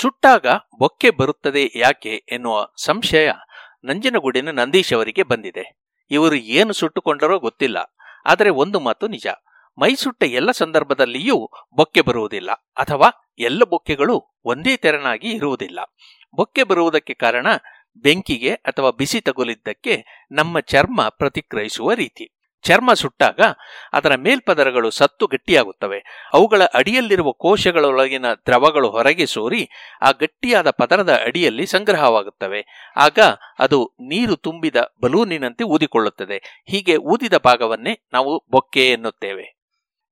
ಸುಟ್ಟಾಗ ಬೊಕ್ಕೆ ಬರುತ್ತದೆ ಯಾಕೆ ಎನ್ನುವ ಸಂಶಯ ನಂಜನಗೂಡಿನ ನಂದೀಶ್ ಅವರಿಗೆ ಬಂದಿದೆ. ಇವರು ಏನು ಸುಟ್ಟುಕೊಂಡರೋ ಗೊತ್ತಿಲ್ಲ. ಆದರೆ ಒಂದು ಮಾತು ನಿಜ. ಮೈ ಸುಟ್ಟ ಎಲ್ಲ ಸಂದರ್ಭದಲ್ಲಿಯೂ ಬೊಕ್ಕೆ ಬರುವುದಿಲ್ಲ. ಅಥವಾ ಎಲ್ಲ ಬೊಕ್ಕೆಗಳು ಒಂದೇ ತೆರನಾಗಿ ಇರುವುದಿಲ್ಲ. ಬೊಕ್ಕೆ ಬರುವುದಕ್ಕೆ ಕಾರಣ ಬೆಂಕಿಗೆ ಅಥವಾ ಬಿಸಿ ತಗುಲಿದ್ದಕ್ಕೆ ನಮ್ಮ ಚರ್ಮ ಪ್ರತಿಕ್ರಯಿಸುವ ರೀತಿ. ಚರ್ಮ ಸುಟ್ಟಾಗ ಅದರ ಮೇಲ್ಪದರಗಳು ಸತ್ತು ಗಟ್ಟಿಯಾಗುತ್ತವೆ. ಅವುಗಳ ಅಡಿಯಲ್ಲಿರುವ ಕೋಶಗಳೊಳಗಿನ ದ್ರವಗಳು ಹೊರಗೆ ಸೋರಿ ಆ ಗಟ್ಟಿಯಾದ ಪದರದ ಅಡಿಯಲ್ಲಿ ಸಂಗ್ರಹವಾಗುತ್ತವೆ. ಆಗ ಅದು ನೀರು ತುಂಬಿದ ಬಲೂನಿನಂತೆ ಊದಿಕೊಳ್ಳುತ್ತದೆ. ಹೀಗೆ ಊದಿದ ಭಾಗವನ್ನೇ ನಾವು ಬೊಕ್ಕೆ ಎನ್ನುತ್ತೇವೆ.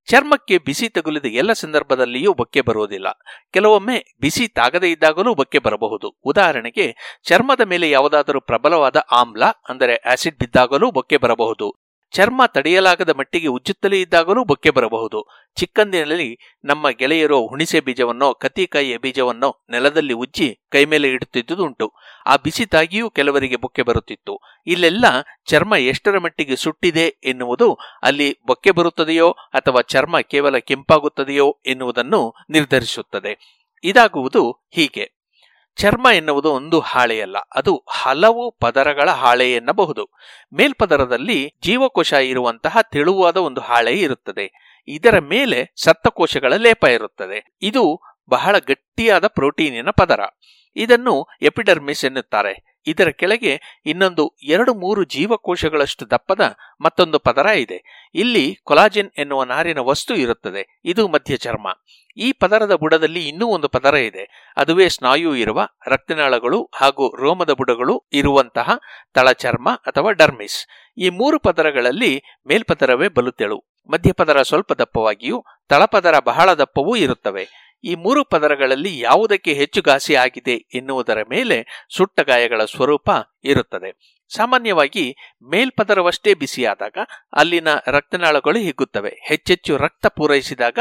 ಚರ್ಮಕ್ಕೆ ಬಿಸಿ ತಗುಲಿದ ಎಲ್ಲ ಸಂದರ್ಭದಲ್ಲಿಯೂ ಬೊಕ್ಕೆ ಬರುವುದಿಲ್ಲ. ಕೆಲವೊಮ್ಮೆ ಬಿಸಿ ತಾಗದೇ ಇದ್ದಾಗಲೂ ಬೊಕ್ಕೆ ಬರಬಹುದು. ಉದಾಹರಣೆಗೆ, ಚರ್ಮದ ಮೇಲೆ ಯಾವುದಾದರೂ ಪ್ರಬಲವಾದ ಆಮ್ಲ, ಅಂದರೆ ಆಸಿಡ್ ಬಿದ್ದಾಗಲೂ ಬೊಕ್ಕೆ ಬರಬಹುದು. ಚರ್ಮ ತಡೆಯಲಾಗದ ಮಟ್ಟಿಗೆ ಉಜ್ಜುತ್ತಲೇ ಇದ್ದಾಗಲೂ ಬೊಕ್ಕೆ ಬರಬಹುದು. ಚಿಕ್ಕಂದಿನಲ್ಲಿ ನಮ್ಮ ಗೆಳೆಯರು ಹುಣಿಸೆ ಬೀಜವನ್ನೋ, ಕತ್ತಿಕಾಯಿಯ ಬೀಜವನ್ನೋ ನೆಲದಲ್ಲಿ ಉಜ್ಜಿ ಕೈ ಮೇಲೆ ಇಡುತ್ತಿದ್ದುದುಂಟು. ಆ ಬಿಸಿ ತಾಗಿಯೂ ಕೆಲವರಿಗೆ ಬೊಕ್ಕೆ ಬರುತ್ತಿತ್ತು. ಇಲ್ಲೆಲ್ಲ ಚರ್ಮ ಎಷ್ಟರ ಮಟ್ಟಿಗೆ ಸುಟ್ಟಿದೆ ಎನ್ನುವುದು ಅಲ್ಲಿ ಬೊಕ್ಕೆ ಬರುತ್ತದೆಯೋ ಅಥವಾ ಚರ್ಮ ಕೇವಲ ಕೆಂಪಾಗುತ್ತದೆಯೋ ಎನ್ನುವುದನ್ನು ನಿರ್ಧರಿಸುತ್ತದೆ. ಇದಾಗುವುದು ಹೀಗೆ. ಚರ್ಮ ಎನ್ನುವುದು ಒಂದು ಹಾಳೆಯಲ್ಲ, ಅದು ಹಲವು ಪದರಗಳ ಹಾಳೆ ಎನ್ನಬಹುದು. ಮೇಲ್ಪದರದಲ್ಲಿ ಜೀವಕೋಶ ಇರುವಂತಹ ತೆಳುವಾದ ಒಂದು ಹಾಳೆ ಇರುತ್ತದೆ. ಇದರ ಮೇಲೆ ಸತ್ತಕೋಶಗಳ ಲೇಪ ಇರುತ್ತದೆ. ಇದು ಬಹಳ ಗಟ್ಟಿಯಾದ ಪ್ರೋಟೀನಿನ ಪದರ. ಇದನ್ನು ಎಪಿಡರ್ಮಿಸ್ ಎನ್ನುತ್ತಾರೆ. ಇದರ ಕೆಳಗೆ ಇನ್ನೊಂದು ಎರಡು ಮೂರು ಜೀವಕೋಶಗಳಷ್ಟು ದಪ್ಪದ ಮತ್ತೊಂದು ಪದರ ಇದೆ. ಇಲ್ಲಿ ಕೊಲಾಜಿನ್ ಎನ್ನುವ ನಾರಿನ ವಸ್ತು ಇರುತ್ತದೆ. ಇದು ಮಧ್ಯ ಚರ್ಮ ಈ ಪದರದ ಬುಡದಲ್ಲಿ ಇನ್ನೂ ಒಂದು ಪದರ ಇದೆ. ಅದುವೇ ಸ್ನಾಯು ಇರುವ ರಕ್ತನಾಳಗಳು ಹಾಗೂ ರೋಮದ ಬುಡಗಳು ಇರುವಂತಹ ತಳಚರ್ಮ ಅಥವಾ ಡರ್ಮಿಸ್. ಈ ಮೂರು ಪದರಗಳಲ್ಲಿ ಮೇಲ್ಪದರವೇ ಬಲು ತೆಳು ಮಧ್ಯಪದರ ಸ್ವಲ್ಪ ದಪ್ಪವಾಗಿಯೂ ತಳಪದರ ಬಹಳ ದಪ್ಪವೂ ಇರುತ್ತವೆ. ಈ ಮೂರು ಪದರಗಳಲ್ಲಿ ಯಾವುದಕ್ಕೆ ಹೆಚ್ಚು ಘಾಸಿ ಆಗಿದೆ ಎನ್ನುವುದರ ಮೇಲೆ ಸುಟ್ಟ ಗಾಯಗಳ ಸ್ವರೂಪ ಇರುತ್ತದೆ. ಸಾಮಾನ್ಯವಾಗಿ ಮೇಲ್ಪದರವಷ್ಟೇ ಬಿಸಿಯಾದಾಗ ಅಲ್ಲಿನ ರಕ್ತನಾಳಗಳು ಹಿಗ್ಗುತ್ತವೆ. ಹೆಚ್ಚೆಚ್ಚು ರಕ್ತ ಪೂರೈಸಿದಾಗ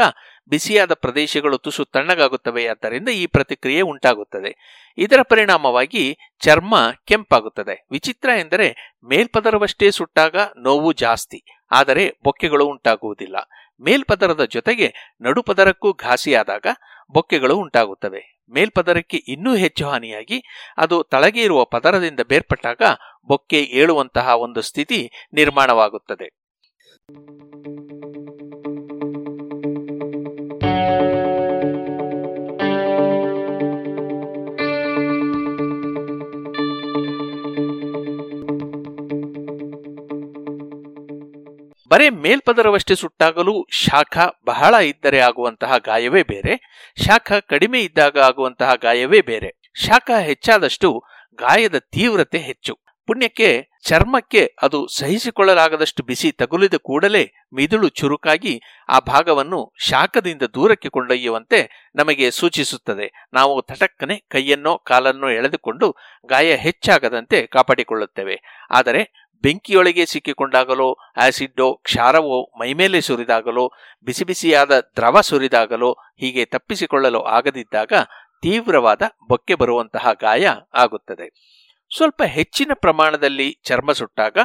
ಬಿಸಿಯಾದ ಪ್ರದೇಶಗಳು ತುಸು ತಣ್ಣಗಾಗುತ್ತವೆ. ಆದ್ದರಿಂದ ಈ ಪ್ರತಿಕ್ರಿಯೆ ಉಂಟಾಗುತ್ತದೆ. ಇದರ ಪರಿಣಾಮವಾಗಿ ಚರ್ಮ ಕೆಂಪಾಗುತ್ತದೆ. ವಿಚಿತ್ರ ಎಂದರೆ ಮೇಲ್ಪದರವಷ್ಟೇ ಸುಟ್ಟಾಗ ನೋವು ಜಾಸ್ತಿ. ಆದರೆ ಬೊಕ್ಕೆಗಳು ಉಂಟಾಗುವುದಿಲ್ಲ. ಮೇಲ್ಪದರದ ಜೊತೆಗೆ ನಡುಪದರಕ್ಕೂ ಘಾಸಿಯಾದಾಗ ಬೊಕ್ಕೆಗಳು ಉಂಟಾಗುತ್ತವೆ. ಮೇಲ್ಪದರಕ್ಕೆ ಇನ್ನೂ ಹೆಚ್ಚು ಹಾನಿಯಾಗಿ ಅದು ತಳಗೆ ಇರುವ ಪದರದಿಂದ ಬೇರ್ಪಟ್ಟಾಗ ಬೊಕ್ಕೆ ಏಳುವಂತಹ ಒಂದು ಸ್ಥಿತಿ ನಿರ್ಮಾಣವಾಗುತ್ತದೆ. ಬರೇ ಮೇಲ್ಪದರವಷ್ಟೇ ಸುಟ್ಟಾಗಲೂ ಶಾಖ ಬಹಳ ಇದ್ದರೆ ಆಗುವಂತಹ ಗಾಯವೇ ಬೇರೆ, ಶಾಖ ಕಡಿಮೆ ಇದ್ದಾಗ ಆಗುವಂತಹ ಗಾಯವೇ ಬೇರೆ. ಶಾಖ ಹೆಚ್ಚಾದಷ್ಟು ಗಾಯದ ತೀವ್ರತೆ ಹೆಚ್ಚು. ಪುಣ್ಯಕ್ಕೆ, ಚರ್ಮಕ್ಕೆ ಅದು ಸಹಿಸಿಕೊಳ್ಳಲಾಗದಷ್ಟು ಬಿಸಿ ತಗುಲಿದ ಕೂಡಲೇ ಮಿದುಳು ಚುರುಕಾಗಿ ಆ ಭಾಗವನ್ನು ಶಾಖದಿಂದ ದೂರಕ್ಕೆ ಕೊಂಡೊಯ್ಯುವಂತೆ ನಮಗೆ ಸೂಚಿಸುತ್ತದೆ. ನಾವು ತಟಕ್ಕನೆ ಕೈಯನ್ನೋ ಕಾಲನ್ನೋ ಎಳೆದುಕೊಂಡು ಗಾಯ ಹೆಚ್ಚಾಗದಂತೆ ಕಾಪಾಡಿಕೊಳ್ಳುತ್ತೇವೆ. ಆದರೆ ಬೆಂಕಿಯೊಳಗೆ ಸಿಕ್ಕಿಕೊಂಡಾಗಲೋ ಆಸಿಡ್ಡೋ ಕ್ಷಾರವೋ ಮೈಮೇಲೆ ಸುರಿದಾಗಲೋ, ಬಿಸಿ ಬಿಸಿಯಾದ ದ್ರವ ಸುರಿದಾಗಲೋ, ಹೀಗೆ ತಪ್ಪಿಸಿಕೊಳ್ಳಲು ಆಗದಿದ್ದಾಗ ತೀವ್ರವಾದ ಬೊಕ್ಕೆ ಬರುವಂತಹ ಗಾಯ ಆಗುತ್ತದೆ. ಸ್ವಲ್ಪ ಹೆಚ್ಚಿನ ಪ್ರಮಾಣದಲ್ಲಿ ಚರ್ಮ ಸುಟ್ಟಾಗ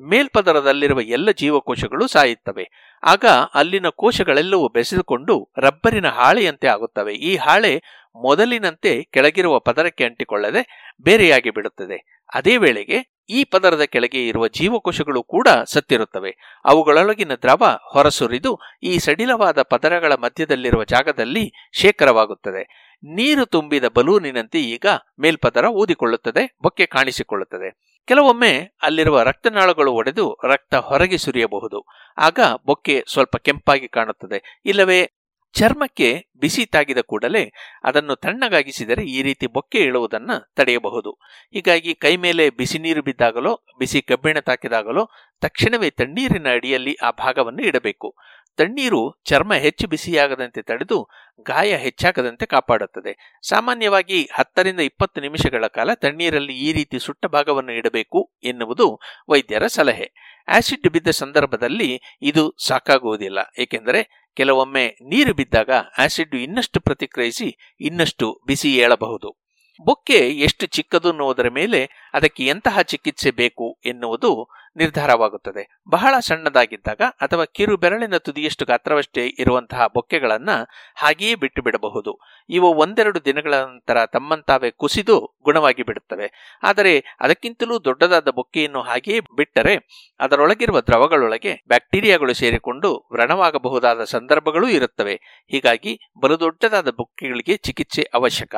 ಮೇಲ್ಪದರದಲ್ಲಿರುವ ಎಲ್ಲ ಜೀವಕೋಶಗಳು ಸಾಯುತ್ತವೆ. ಆಗ ಅಲ್ಲಿನ ಕೋಶಗಳೆಲ್ಲವೂ ಬೆಸೆದುಕೊಂಡು ರಬ್ಬರಿನ ಹಾಳೆಯಂತೆ ಆಗುತ್ತವೆ. ಈ ಹಾಳೆ ಮೊದಲಿನಂತೆ ಕೆಳಗಿರುವ ಪದರಕ್ಕೆ ಅಂಟಿಕೊಳ್ಳದೆ ಬೇರೆಯಾಗಿ ಬಿಡುತ್ತದೆ. ಅದೇ ವೇಳೆಗೆ ಈ ಪದರದ ಕೆಳಗೆ ಇರುವ ಜೀವಕೋಶಗಳು ಕೂಡ ಸತ್ತಿರುತ್ತವೆ. ಅವುಗಳೊಳಗಿನ ದ್ರವ ಹೊರಸುರಿದು ಈ ಸಡಿಲವಾದ ಪದರಗಳ ಮಧ್ಯದಲ್ಲಿರುವ ಜಾಗದಲ್ಲಿ ಶೇಖರವಾಗುತ್ತದೆ. ನೀರು ತುಂಬಿದ ಬಲೂನಿನಂತೆ ಈಗ ಮೇಲ್ಪದರ ಊದಿಕೊಳ್ಳುತ್ತದೆ, ಬೊಕ್ಕೆ ಕಾಣಿಸಿಕೊಳ್ಳುತ್ತದೆ. ಕೆಲವೊಮ್ಮೆ ಅಲ್ಲಿರುವ ರಕ್ತನಾಳಗಳು ಒಡೆದು ರಕ್ತ ಹೊರಗೆ ಸುರಿಯಬಹುದು. ಆಗ ಬೊಕ್ಕೆ ಸ್ವಲ್ಪ ಕೆಂಪಾಗಿ ಕಾಣುತ್ತದೆ. ಇಲ್ಲವೇ, ಚರ್ಮಕ್ಕೆ ಬಿಸಿ ತಾಗಿದ ಕೂಡಲೇ ಅದನ್ನು ತಣ್ಣಗಾಗಿಸಿದರೆ ಈ ರೀತಿ ಬೊಕ್ಕೆ ಇಳುವುದನ್ನು ತಡೆಯಬಹುದು. ಹೀಗಾಗಿ ಕೈ ಮೇಲೆ ಬಿಸಿ ನೀರು ಬಿದ್ದಾಗಲೋ, ಬಿಸಿ ಕಬ್ಬಿಣ ತಾಕಿದಾಗಲೋ ತಕ್ಷಣವೇ ತಣ್ಣೀರಿನ ಅಡಿಯಲ್ಲಿ ಆ ಭಾಗವನ್ನು ಇಡಬೇಕು. ತಣ್ಣೀರು ಚರ್ಮ ಹೆಚ್ಚು ಬಿಸಿಯಾಗದಂತೆ ತಡೆದು ಗಾಯ ಹೆಚ್ಚಾಗದಂತೆ ಕಾಪಾಡುತ್ತದೆ. ಸಾಮಾನ್ಯವಾಗಿ ಹತ್ತರಿಂದ ಇಪ್ಪತ್ತು ನಿಮಿಷಗಳ ಕಾಲ ತಣ್ಣೀರಲ್ಲಿ ಈ ರೀತಿ ಸುಟ್ಟ ಭಾಗವನ್ನು ಇಡಬೇಕು ಎನ್ನುವುದು ವೈದ್ಯರ ಸಲಹೆ. ಆಸಿಡ್ ಬಿದ್ದ ಸಂದರ್ಭದಲ್ಲಿ ಇದು ಸಾಕಾಗುವುದಿಲ್ಲ, ಏಕೆಂದರೆ ಕೆಲವೊಮ್ಮೆ ನೀರು ಬಿದ್ದಾಗ ಆಸಿಡ್ ಇನ್ನಷ್ಟು ಪ್ರತಿಕ್ರಿಯಿಸಿ ಇನ್ನಷ್ಟು ಬಿಸಿ ಏಳಬಹುದು. ಬೊಕ್ಕೆ ಎಷ್ಟು ಚಿಕ್ಕದು ಅನ್ನುವುದರ ಮೇಲೆ ಅದಕ್ಕೆ ಎಂತಹ ಚಿಕಿತ್ಸೆ ಬೇಕು ಎನ್ನುವುದು ನಿರ್ಧಾರವಾಗುತ್ತದೆ. ಬಹಳ ಸಣ್ಣದಾಗಿದ್ದಾಗ ಅಥವಾ ಕಿರು ಬೆರಳಿನ ತುದಿಯಷ್ಟು ಗಾತ್ರವಷ್ಟೇ ಇರುವಂತಹ ಬೊಕ್ಕೆಗಳನ್ನು ಹಾಗೆಯೇ ಬಿಟ್ಟು ಬಿಡಬಹುದು. ಇವು ಒಂದೆರಡು ದಿನಗಳ ನಂತರ ತಮ್ಮಂತಾವೇ ಕುಸಿದು ಗುಣವಾಗಿ ಬಿಡುತ್ತವೆ. ಆದರೆ ಅದಕ್ಕಿಂತಲೂ ದೊಡ್ಡದಾದ ಬೊಕ್ಕೆಯನ್ನು ಹಾಗೆಯೇ ಬಿಟ್ಟರೆ ಅದರೊಳಗಿರುವ ದ್ರವಗಳೊಳಗೆ ಬ್ಯಾಕ್ಟೀರಿಯಾಗಳು ಸೇರಿಕೊಂಡು ವ್ರಣವಾಗಬಹುದಾದ ಸಂದರ್ಭಗಳೂ ಇರುತ್ತವೆ. ಹೀಗಾಗಿ ಬಲು ದೊಡ್ಡದಾದ ಬೊಕ್ಕೆಗಳಿಗೆ ಚಿಕಿತ್ಸೆ ಅವಶ್ಯಕ.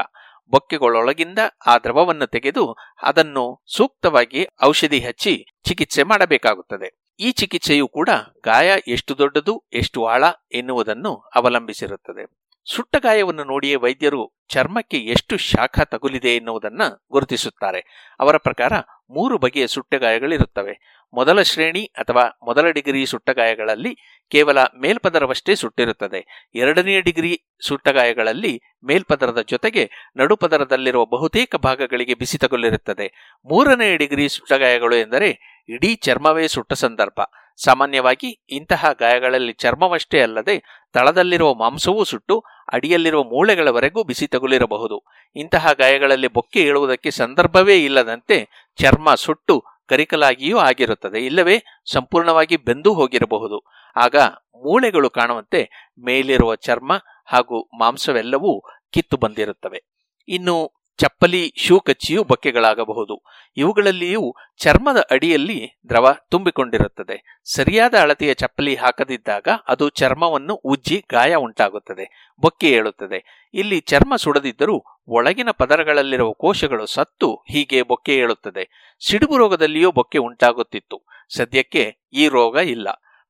ಬೊಕ್ಕೆಗಳೊಳಗಿಂದ ಆ ದ್ರವವನ್ನು ತೆಗೆದು ಅದನ್ನು ಸೂಕ್ತವಾಗಿ ಔಷಧಿ ಹಚ್ಚಿ ಚಿಕಿತ್ಸೆ ಮಾಡಬೇಕಾಗುತ್ತದೆ. ಈ ಚಿಕಿತ್ಸೆಯು ಕೂಡ ಗಾಯ ಎಷ್ಟು ದೊಡ್ಡದು, ಎಷ್ಟು ಆಳ ಎನ್ನುವುದನ್ನು ಅವಲಂಬಿಸಿರುತ್ತದೆ. ಸುಟ್ಟ ಗಾಯವನ್ನು ನೋಡಿಯೇ ವೈದ್ಯರು ಚರ್ಮಕ್ಕೆ ಎಷ್ಟು ಶಾಖ ತಗುಲಿದೆ ಎನ್ನುವುದನ್ನು ಗುರುತಿಸುತ್ತಾರೆ. ಅವರ ಪ್ರಕಾರ ಮೂರು ಬಗೆಯ ಸುಟ್ಟಗಾಯಗಳಿರುತ್ತವೆ ಮೊದಲ ಶ್ರೇಣಿ ಅಥವಾ ಮೊದಲ ಡಿಗ್ರಿ ಸುಟ್ಟಗಾಯಗಳಲ್ಲಿ ಕೇವಲ ಮೇಲ್ಪದರವಷ್ಟೇ ಸುಟ್ಟಿರುತ್ತದೆ. ಎರಡನೇ ಡಿಗ್ರಿ ಸುಟ್ಟಗಾಯಗಳಲ್ಲಿ ಮೇಲ್ಪದರದ ಜೊತೆಗೆ ನಡುಪದರದಲ್ಲಿರುವ ಬಹುತೇಕ ಭಾಗಗಳಿಗೆ ಬಿಸಿ ತಗುಲಿರುತ್ತದೆ. ಮೂರನೇ ಡಿಗ್ರಿ ಸುಟ್ಟಗಾಯಗಳು ಎಂದರೆ ಇಡೀ ಚರ್ಮವೇ ಸುಟ್ಟ ಸಂದರ್ಭ. ಸಾಮಾನ್ಯವಾಗಿ ಇಂತಹ ಗಾಯಗಳಲ್ಲಿ ಚರ್ಮವಷ್ಟೇ ಅಲ್ಲದೆ ತಳದಲ್ಲಿರುವ ಮಾಂಸವೂ ಸುಟ್ಟು ಅಡಿಯಲ್ಲಿರುವ ಮೂಳೆಗಳವರೆಗೂ ಬಿಸಿ ತಗುಲಿರಬಹುದು. ಇಂತಹ ಗಾಯಗಳಲ್ಲಿ ಬೊಕ್ಕೆ ಏಳುವುದಕ್ಕೆ ಸಂದರ್ಭವೇ ಇಲ್ಲದಂತೆ ಚರ್ಮ ಸುಟ್ಟು ಕರಿಕಲಾಗಿಯೂ ಆಗಿರುತ್ತದೆ. ಇಲ್ಲವೇ ಸಂಪೂರ್ಣವಾಗಿ ಬೆಂದು ಹೋಗಿರಬಹುದು. ಆಗ ಮೂಳೆಗಳು ಕಾಣುವಂತೆ ಮೇಲಿರುವ ಚರ್ಮ ಹಾಗೂ ಮಾಂಸವೆಲ್ಲವೂ ಕಿತ್ತು ಬಂದಿರುತ್ತವೆ. ಇನ್ನು ಚಪ್ಪಲಿ, ಶೂ ಕಚ್ಚಿಯೂ ಬೊಕ್ಕೆಗಳಾಗಬಹುದು. ಇವುಗಳಲ್ಲಿಯೂ ಚರ್ಮದ ಅಡಿಯಲ್ಲಿ ದ್ರವ ತುಂಬಿಕೊಂಡಿರುತ್ತದೆ. ಸರಿಯಾದ ಅಳತೆಯ ಚಪ್ಪಲಿ ಹಾಕದಿದ್ದಾಗ ಅದು ಚರ್ಮವನ್ನು ಉಜ್ಜಿ ಗಾಯ ಉಂಟಾಗುತ್ತದೆ. ಬೊಕ್ಕೆ ಏಳುತ್ತದೆ. ಇಲ್ಲಿ ಚರ್ಮ ಸುಡದಿದ್ದರೂ ಒಳಗಿನ ಪದರಗಳಲ್ಲಿರುವ ಕೋಶಗಳು ಸತ್ತು ಹೀಗೆ ಬೊಕ್ಕೆ ಏಳುತ್ತದೆ. ಸಿಡುಬು ರೋಗದಲ್ಲಿಯೂ ಬೊಕ್ಕೆ ಉಂಟಾಗುತ್ತಿತ್ತು. ಸದ್ಯಕ್ಕೆ ಈ ರೋಗ ಇಲ್ಲ.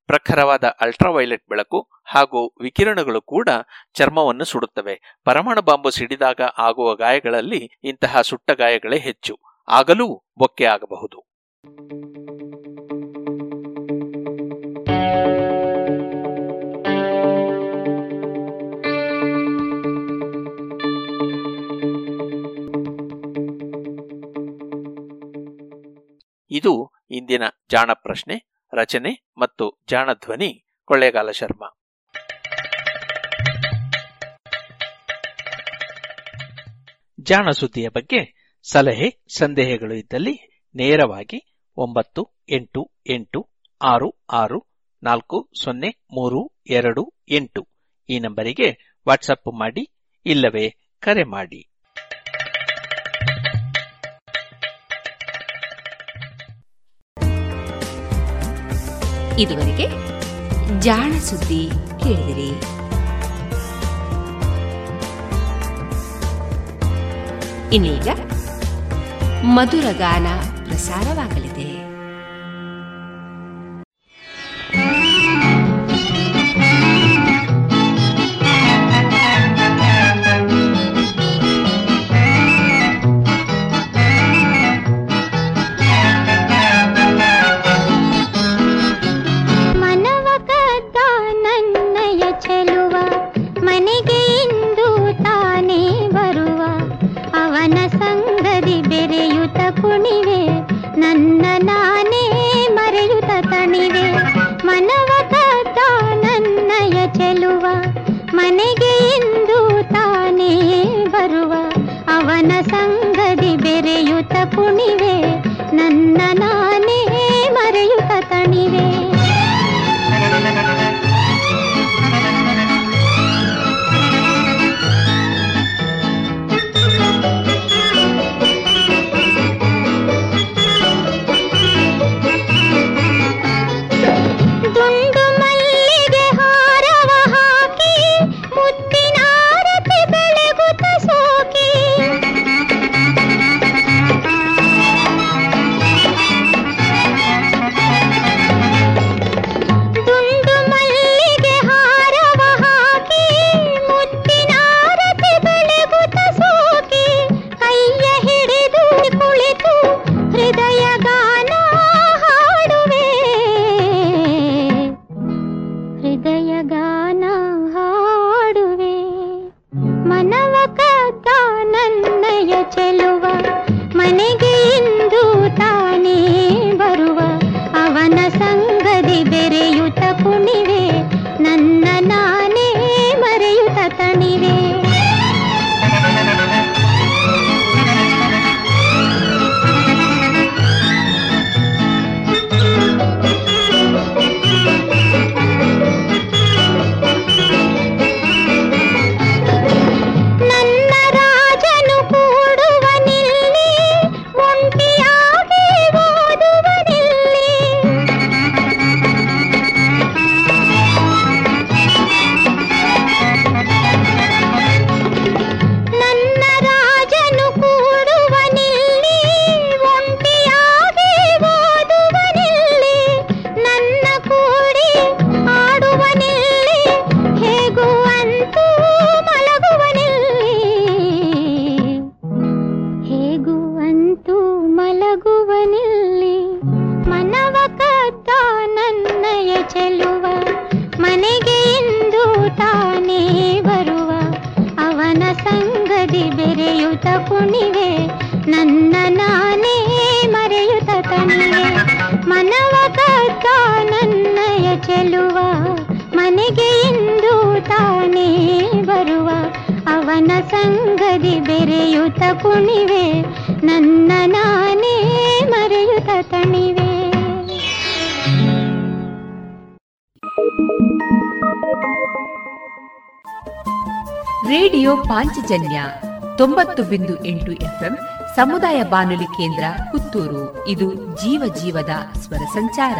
ಪ್ರಖರವಾದ ಅಲ್ಟ್ರಾವೈಲೆಟ್ ಬೆಳಕು ಹಾಗೂ ವಿಕಿರಣಗಳು ಕೂಡ ಚರ್ಮವನ್ನು ಸುಡುತ್ತವೆ. ಪರಮಾಣು ಬಾಂಬು ಸಿಡಿದಾಗ ಆಗುವ ಗಾಯಗಳಲ್ಲಿ ಇಂತಹ ಸುಟ್ಟ ಗಾಯಗಳೇ ಹೆಚ್ಚು. ಆಗಲೂ ಬೊಕ್ಕೆ ಆಗಬಹುದು. ಇದು ಇಂದಿನ ಜಾಣ ಪ್ರಶ್ನೆ. ರಚನೆ ಮತ್ತು ಜಾಣಧ್ವನಿ ಕೊಳ್ಳೇಗಾಲ ಶರ್ಮಾ. ಜಾಣ ಸುದ್ದಿಯ ಬಗ್ಗೆ ಸಲಹೆ ಸಂದೇಹಗಳು ಇದ್ದಲ್ಲಿ ನೇರವಾಗಿ ಒಂಬತ್ತು ಎಂಟು ಎಂಟು ಆರು ಆರು ನಾಲ್ಕು ಸೊನ್ನೆ ಮೂರು ಎರಡು ಎಂಟು ಈ ನಂಬರಿಗೆ ವಾಟ್ಸಪ್ ಮಾಡಿ ಇಲ್ಲವೇ ಕರೆ ಮಾಡಿ. ಇದುವರೆಗೆ ಜಾಣ ಸುದ್ದಿ ಕೇಳಿದಿರಿ. ಇನ್ನೀಗ ಮಧುರ ಗಾನ ಪ್ರಸಾರವಾಗಲಿದೆ. ಪಾಂಚಜನ್ಯ ತೊಂಬತ್ತು ಬಿಂದು ಎಂಟು ಎಫ್ಎಂ ಸಮುದಾಯ ಬಾನುಲಿ ಕೇಂದ್ರ ಪುತ್ತೂರು. ಇದು ಜೀವ ಜೀವದ ಸ್ವರ ಸಂಚಾರ.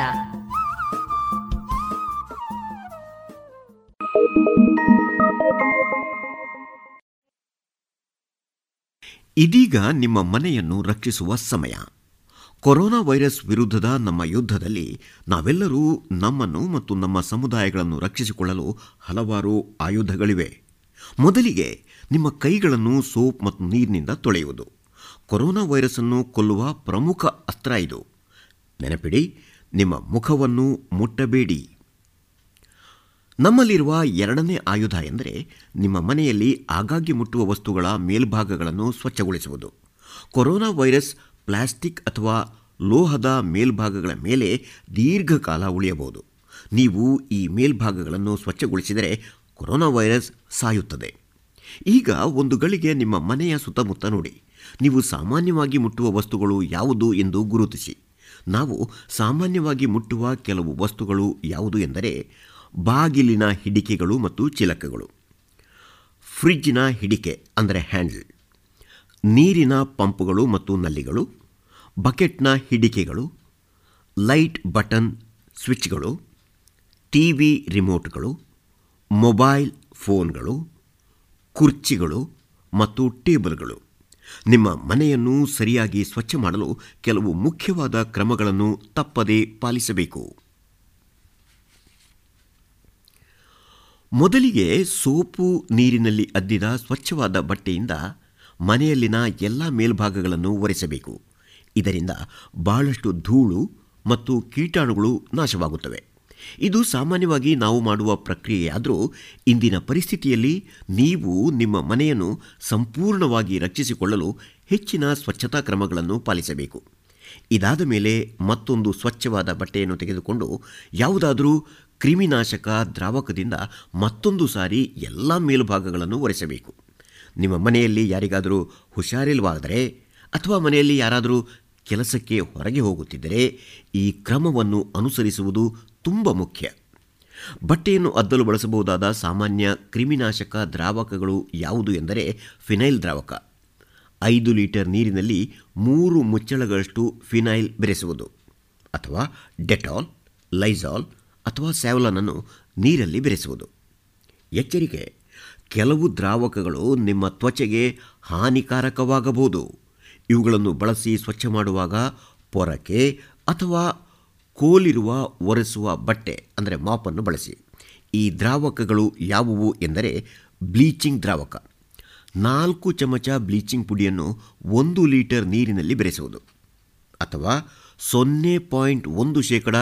ಇದೀಗ ನಿಮ್ಮ ಮನೆಯನ್ನು ರಕ್ಷಿಸುವ ಸಮಯ. ಕೊರೋನಾ ವೈರಸ್ ವಿರುದ್ಧದ ನಮ್ಮ ಯುದ್ಧದಲ್ಲಿ ನಾವೆಲ್ಲರೂ ನಮ್ಮನ್ನು ಮತ್ತು ನಮ್ಮ ಸಮುದಾಯಗಳನ್ನು ರಕ್ಷಿಸಿಕೊಳ್ಳಲು ಹಲವಾರು ಆಯುಧಗಳಿವೆ. ಮೊದಲಿಗೆ ನಿಮ್ಮ ಕೈಗಳನ್ನು ಸೋಪ್ ಮತ್ತು ನೀರಿನಿಂದ ತೊಳೆಯುವುದು. ಕೊರೋನಾ ವೈರಸ್ ಅನ್ನು ಕೊಲ್ಲುವ ಪ್ರಮುಖ ಅಸ್ತ್ರ ಇದು. ನೆನಪಿಡಿ, ನಿಮ್ಮ ಮುಖವನ್ನು ಮುಟ್ಟಬೇಡಿ. ನಮ್ಮಲ್ಲಿರುವ ಎರಡನೇ ಆಯುಧ ಎಂದರೆ ನಿಮ್ಮ ಮನೆಯಲ್ಲಿ ಆಗಾಗ್ಗೆ ಮುಟ್ಟುವ ವಸ್ತುಗಳ ಮೇಲ್ಭಾಗಗಳನ್ನು ಸ್ವಚ್ಛಗೊಳಿಸುವುದು. ಕೊರೋನಾ ವೈರಸ್, ಪ್ಲಾಸ್ಟಿಕ್ ಅಥವಾ ಲೋಹದ ಮೇಲ್ಭಾಗಗಳ ಮೇಲೆ ದೀರ್ಘಕಾಲ ಉಳಿಯಬಹುದು. ನೀವು ಈ ಮೇಲ್ಭಾಗಗಳನ್ನು ಸ್ವಚ್ಛಗೊಳಿಸಿದರೆ ಕೊರೋನಾ ವೈರಸ್ ಸಾಯುತ್ತದೆ. ಈಗ ಒಂದು ಗಳಿಗೆ ನಿಮ್ಮ ಮನೆಯ ಸುತ್ತಮುತ್ತ ನೋಡಿ. ನೀವು ಸಾಮಾನ್ಯವಾಗಿ ಮುಟ್ಟುವ ವಸ್ತುಗಳು ಯಾವುದು ಎಂದು ಗುರುತಿಸಿ. ನಾವು ಸಾಮಾನ್ಯವಾಗಿ ಮುಟ್ಟುವ ಕೆಲವು ವಸ್ತುಗಳು ಯಾವುದು ಎಂದರೆ ಬಾಗಿಲಿನ ಹಿಡಿಕೆಗಳು ಮತ್ತು ಚಿಲಕಗಳು. ಫ್ರಿಡ್ಜ್ನ ಹಿಡಿಕೆ ಅಂದರೆ ಹ್ಯಾಂಡಲ್. ನೀರಿನ ಪಂಪುಗಳು ಮತ್ತು ನಲ್ಲಿಗಳು. ಬಕೆಟ್ನ ಹಿಡಿಕೆಗಳು. ಲೈಟ್ ಬಟನ್ ಸ್ವಿಚ್ಗಳು. ಟಿ ವಿ ರಿಮೋಟ್ಗಳು. ಮೊಬೈಲ್ ಫೋನ್ಗಳು. ಕುರ್ಚಿಗಳು ಮತ್ತು ಟೇಬಲ್ಗಳು. ನಿಮ್ಮ ಮನೆಯನ್ನು ಸರಿಯಾಗಿ ಸ್ವಚ್ಛ ಮಾಡಲು ಕೆಲವು ಮುಖ್ಯವಾದ ಕ್ರಮಗಳನ್ನು ತಪ್ಪದೇ ಪಾಲಿಸಬೇಕು. ಮೊದಲಿಗೆ ಸೋಪು ನೀರಿನಲ್ಲಿ ಅದ್ದಿದ ಸ್ವಚ್ಛವಾದ ಬಟ್ಟೆಯಿಂದ ಮನೆಯಲ್ಲಿನ ಎಲ್ಲ ಮೇಲ್ಭಾಗಗಳನ್ನು ಒರೆಸಬೇಕು. ಇದರಿಂದ ಬಹಳಷ್ಟು ಧೂಳು ಮತ್ತು ಕೀಟಾಣುಗಳು ನಾಶವಾಗುತ್ತವೆ. ಇದು ಸಾಮಾನ್ಯವಾಗಿ ನಾವು ಮಾಡುವ ಪ್ರಕ್ರಿಯೆಯಾದರೂ ಇಂದಿನ ಪರಿಸ್ಥಿತಿಯಲ್ಲಿ ನೀವು ನಿಮ್ಮ ಮನೆಯನ್ನು ಸಂಪೂರ್ಣವಾಗಿ ರಕ್ಷಿಸಿಕೊಳ್ಳಲು ಹೆಚ್ಚಿನ ಸ್ವಚ್ಛತಾ ಕ್ರಮಗಳನ್ನು ಪಾಲಿಸಬೇಕು. ಇದಾದ ಮೇಲೆ ಮತ್ತೊಂದು ಸ್ವಚ್ಛವಾದ ಬಟ್ಟೆಯನ್ನು ತೆಗೆದುಕೊಂಡು ಯಾವುದಾದರೂ ಕ್ರಿಮಿನಾಶಕ ದ್ರಾವಕದಿಂದ ಮತ್ತೊಂದು ಸಾರಿ ಎಲ್ಲ ಮೇಲುಭಾಗಗಳನ್ನು ಒರೆಸಬೇಕು. ನಿಮ್ಮ ಮನೆಯಲ್ಲಿ ಯಾರಿಗಾದರೂ ಹುಷಾರಿಲ್ವಾದರೆ ಅಥವಾ ಮನೆಯಲ್ಲಿ ಯಾರಾದರೂ ಕೆಲಸಕ್ಕೆ ಹೊರಗೆ ಹೋಗುತ್ತಿದ್ದರೆ ಈ ಕ್ರಮವನ್ನು ಅನುಸರಿಸುವುದು ತುಂಬ ಮುಖ್ಯ. ಬಟ್ಟೆಯನ್ನು ಅದ್ದಲು ಬಳಸಬಹುದಾದ ಸಾಮಾನ್ಯ ಕ್ರಿಮಿನಾಶಕ ದ್ರಾವಕಗಳು ಯಾವುದು ಎಂದರೆ ಫಿನೈಲ್ ದ್ರಾವಕ. ಐದು ಲೀಟರ್ ನೀರಿನಲ್ಲಿ ಮೂರು ಮುಚ್ಚಳಗಳಷ್ಟು ಫಿನೈಲ್ ಬೆರೆಸುವುದು. ಅಥವಾ ಡೆಟಾಲ್, ಲೈಸಾಲ್ ಅಥವಾ ಸ್ಯಾವ್ಲನನ್ನು ನೀರಲ್ಲಿ ಬೆರೆಸುವುದು. ಎಚ್ಚರಿಕೆ, ಕೆಲವು ದ್ರಾವಕಗಳು ನಿಮ್ಮ ತ್ವಚೆಗೆ ಹಾನಿಕಾರಕವಾಗಬಹುದು. ಇವುಗಳನ್ನು ಬಳಸಿ ಸ್ವಚ್ಛ ಮಾಡುವಾಗ ಪೊರಕೆ ಅಥವಾ ಕೋಲಿರುವ ಒರೆಸುವ ಬಟ್ಟೆ, ಅಂದರೆ ಮಾಪನ್ನು ಬಳಸಿ. ಈ ದ್ರಾವಕಗಳು ಯಾವುವು ಎಂದರೆ ಬ್ಲೀಚಿಂಗ್ ದ್ರಾವಕ. ನಾಲ್ಕು ಚಮಚ ಬ್ಲೀಚಿಂಗ್ ಪುಡಿಯನ್ನು ಒಂದು ಲೀಟರ್ ನೀರಿನಲ್ಲಿ ಬೆರೆಸುವುದು. ಅಥವಾ ಸೊನ್ನೆ ಪಾಯಿಂಟ್ ಒಂದು ಶೇಕಡ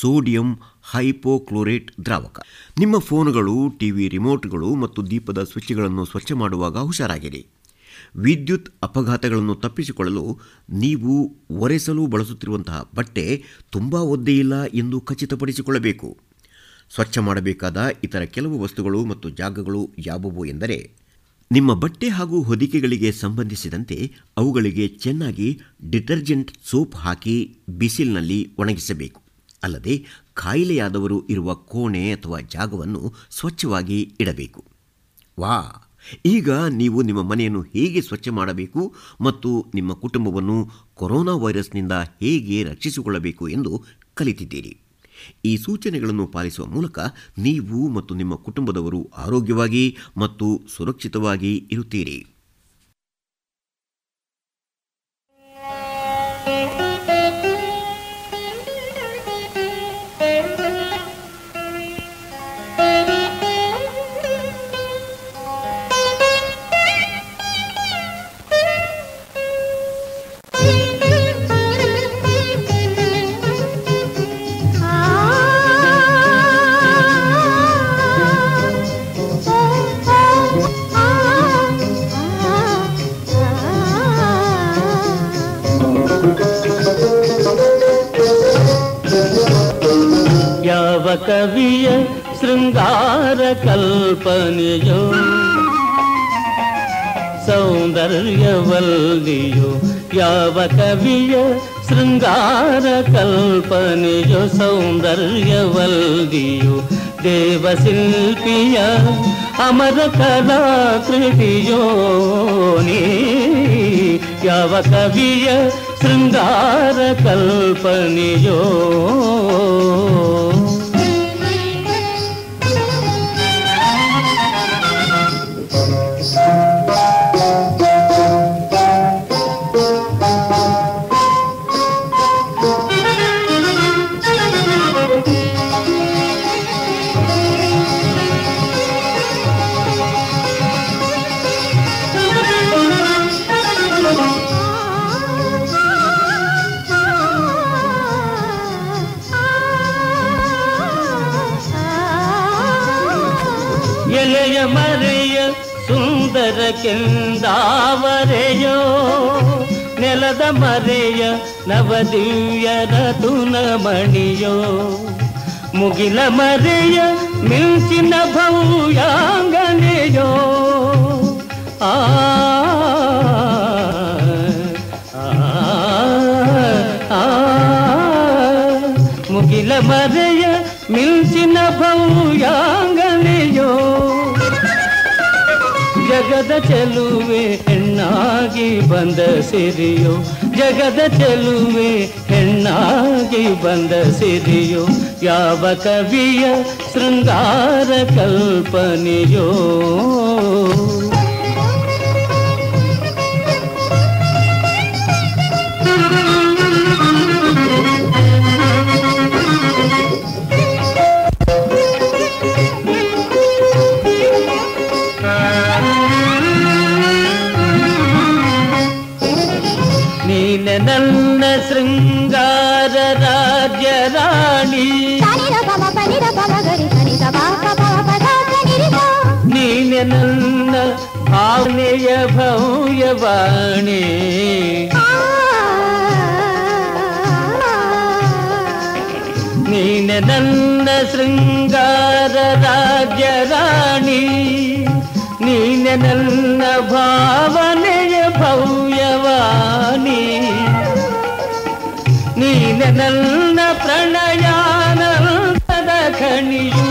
ಸೋಡಿಯಂ ಹೈಪೋಕ್ಲೋರೇಟ್ ದ್ರಾವಕ. ನಿಮ್ಮ ಫೋನುಗಳು, ಟಿವಿ ರಿಮೋಟ್ಗಳು ಮತ್ತು ದೀಪದ ಸ್ವಿಚ್ಗಳನ್ನು ಸ್ವಚ್ಛ ಮಾಡುವಾಗ ಹುಷಾರಾಗಿರಿ. ವಿದ್ಯುತ್ ಅಪಘಾತಗಳನ್ನು ತಪ್ಪಿಸಿಕೊಳ್ಳಲು ನೀವು ಒರೆಸಲು ಬಳಸುತ್ತಿರುವಂತಹ ಬಟ್ಟೆ ತುಂಬ ಒದ್ದೆಯಿಲ್ಲ ಎಂದು ಖಚಿತಪಡಿಸಿಕೊಳ್ಳಬೇಕು. ಸ್ವಚ್ಛ ಮಾಡಬೇಕಾದ ಇತರ ಕೆಲವು ವಸ್ತುಗಳು ಮತ್ತು ಜಾಗಗಳು ಯಾವುವು ಎಂದರೆ, ನಿಮ್ಮ ಬಟ್ಟೆ ಹಾಗೂ ಹೊದಿಕೆಗಳಿಗೆ ಸಂಬಂಧಿಸಿದಂತೆ ಅವುಗಳಿಗೆ ಚೆನ್ನಾಗಿ ಡಿಟರ್ಜೆಂಟ್ ಸೋಪ್ ಹಾಕಿ ಬಿಸಿಲಿನಲ್ಲಿ ಒಣಗಿಸಬೇಕು. ಅಲ್ಲದೆ ಕಾಯಿಲೆಯಾದವರು ಇರುವ ಕೋಣೆ ಅಥವಾ ಜಾಗವನ್ನು ಸ್ವಚ್ಛವಾಗಿ ಇಡಬೇಕು. ವಾ ಈಗ ನೀವು ನಿಮ್ಮ ಮನೆಯನ್ನು ಹೇಗೆ ಸ್ವಚ್ಛ ಮಾಡಬೇಕು ಮತ್ತು ನಿಮ್ಮ ಕುಟುಂಬವನ್ನು ಕೊರೋನಾ ವೈರಸ್ನಿಂದ ಹೇಗೆ ರಕ್ಷಿಸಿಕೊಳ್ಳಬೇಕು ಎಂದು ಕಲಿತಿದ್ದೀರಿ. ಈ ಸೂಚನೆಗಳನ್ನು ಪಾಲಿಸುವ ಮೂಲಕ ನೀವು ಮತ್ತು ನಿಮ್ಮ ಕುಟುಂಬದವರು ಆರೋಗ್ಯವಾಗಿ ಮತ್ತು ಸುರಕ್ಷಿತವಾಗಿ ಇರುತ್ತೀರಿ. ಕವಿಯ ಶೃಂಗಾರ ಕಲ್ಪನೆಯೋ ಸೌಂದರ್ಯವಲ್ಲಿಯೋ ಯಾವ ಕವಿಯ ಶೃಂಗಾರ ಕಲ್ಪನೆಯೋ ಸೌಂದರ್ಯವಲ್ಲಿಯೋ ದೇವಶಿಲ್ಪಿಯ ಅಮರ ಕಲಾಕೃತಿಯೋ ನೀ ಯಾವ ಕವಿಯ ಶೃಂಗಾರ ಕಲ್ಪನೆಯೋ ಮರೆಯ ಸುಂದರ ಕೆಂದಾವರೆಯೋ ನೆಲದ ಮರೆಯ ನವದಿವ್ಯರ ತುನ ಮಣಿಯೋ ಮುಗಿಲ ಮರೆಯ ಮಿಂಚಿನ ಭವ್ಯಾಂಗನೆಯೋ ಆ ಆ, ಆ, ಮುಗಿಲ ಮರೆಯ ಮಿಂಚಿನ ಭವ್ಯಾಂಗನೆಯೋ ಜಗದ ಚೆಲುವೆ ಹೆಣ್ಣಾಗಿ ಬಂದ ಸಿರಿಯೋ. ಜಗದ ಚೆಲುವೆ ಹೆಣ್ಣಾಗಿ ಬಂದ ಸಿರಿಯೋ. ಯಾವ ಕವಿಯ ಶೃಂಗಾರ ಕಲ್ಪನೆಯೋ. ನನ್ನ ಶೃಂಗಾರ ರಾಜ್ಯ ರಾಣಿ ನೀನೆ ನನ್ನ ಭಾವನೆಯ ಭವ್ಯವಾಣಿ ನೀನೆ ನನ್ನ ಶೃಂಗಾರ ರಾಜ್ಯ ರಾಣಿ ನೀನೆ ನನ್ನ ಭಾವನೆಯ ಭವ್ಯವಾಣಿ ನೀನೆ ನನ್ನ ಪ್ರಣಯಾನಂದದ ಖಣಿಯು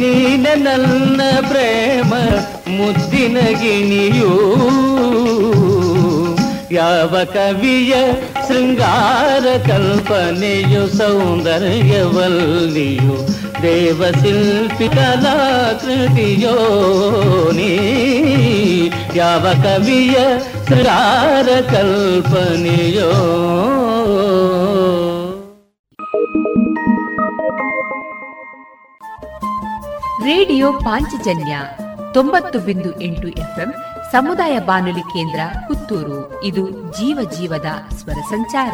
ನೀನ ನನ್ನ ಪ್ರೇಮ ಮುದ್ದಿನ ಗಿಣಿಯು. ಯಾವ ಕವಿಯ ಶೃಂಗಾರ ಕಲ್ಪನೆಯು ಸೌಂದರ್ಯವಲ್ಲಿಯು. ದೇವಶಿಲ್ಪಿ ಕಲಾಕೃತಿಯೋ ನೀ, ಯಾವ ಕವಿಯ ಶೃಂಗಾರ ಕಲ್ಪನೆಯೋ? ರೇಡಿಯೋ ಪಾಂಚಜನ್ಯ ತೊಂಬತ್ತು ಬಿಂದು ಎಂಟು ಎಫ್ಎಂ ಸಮುದಾಯ ಬಾನುಲಿ ಕೇಂದ್ರ ಪುತ್ತೂರು. ಇದು ಜೀವ ಜೀವದ ಸ್ವರ ಸಂಚಾರ.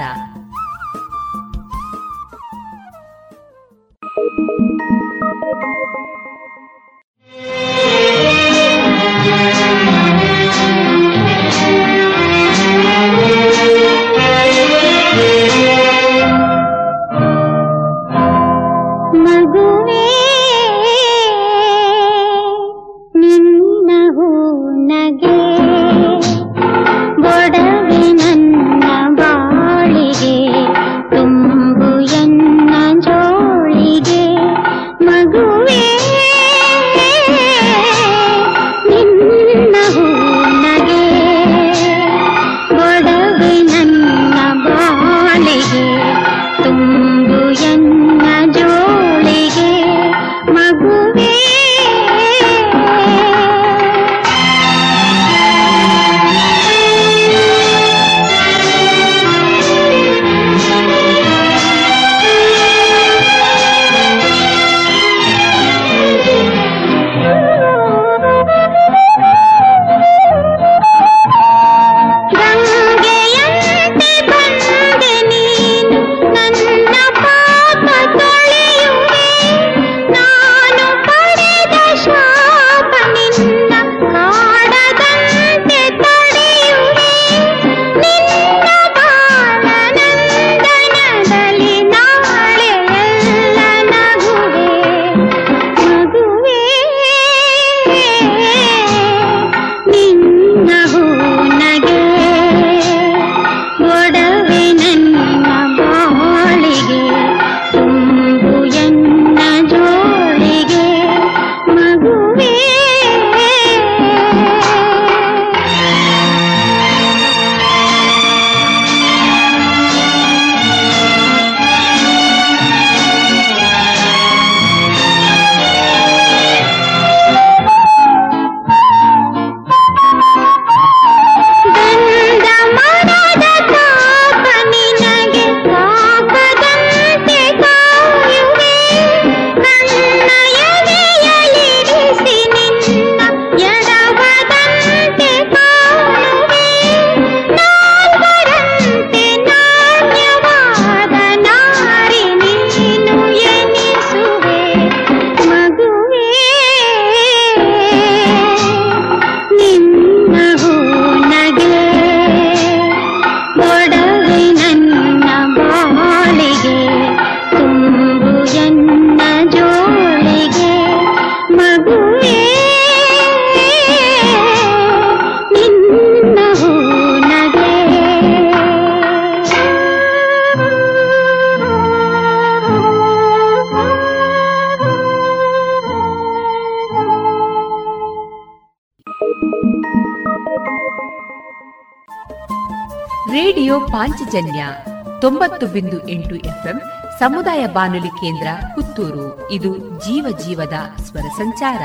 ಸಮುದಾಯ ಬಾನುಲಿ ಕೇಂದ್ರ ಪುತ್ತೂರು ಇದು ಜೀವ ಜೀವದ ಸ್ವರ ಸಂಚಾರ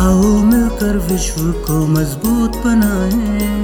आओ मिलकर विश्व को मजबूत बनाए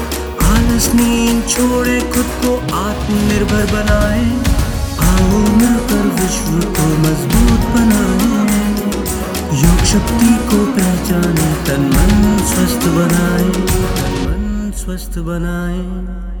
आलस नींद छोड़े खुद को आत्मनिर्भर बनाए। आओ मिलकर विश्व को मज़बूत बनाए। योग शक्ति को पहचाने, तन मन स्वस्थ बनाए। तन मन स्वस्थ बनाए।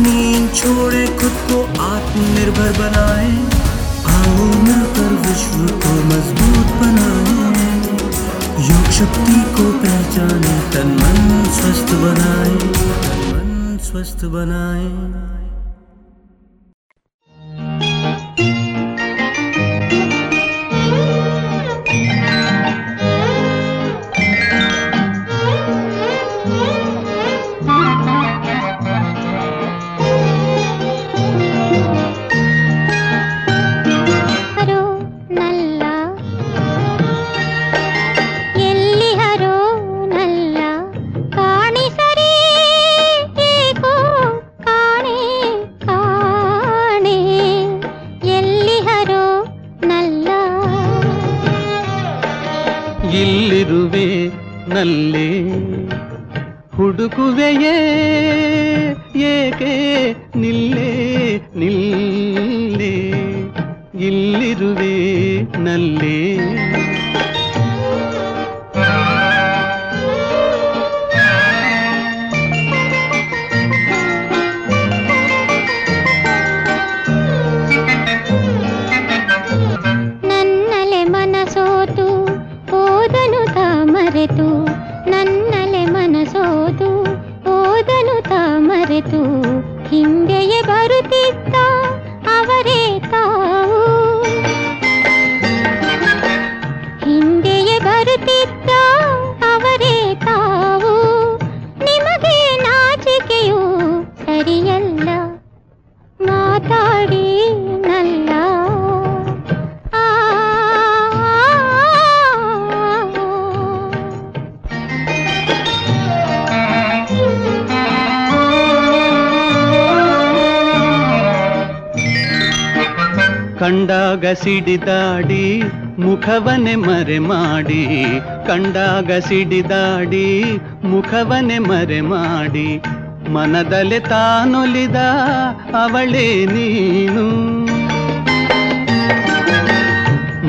नींद छोड़े खुद को आत्मनिर्भर बनाए। आओ मिलकर विश्व को मज़बूत बनाए। योग शक्ति को पहचाने, तन मन स्वस्थ बनाए। तन मन स्वस्थ बनाए। ಕಂಡಾಗ ಸಿಡಿದಾಡಿ ಮುಖವನೆ ಮರೆ ಮಾಡಿ. ಕಂಡಾಗ ಸಿಡಿದಾಡಿ ಮುಖವನೆ ಮರೆ ಮಾಡಿ. ಮನದಲೆ ತಾನೊಲಿದ ಅವಳೇ ನೀನು.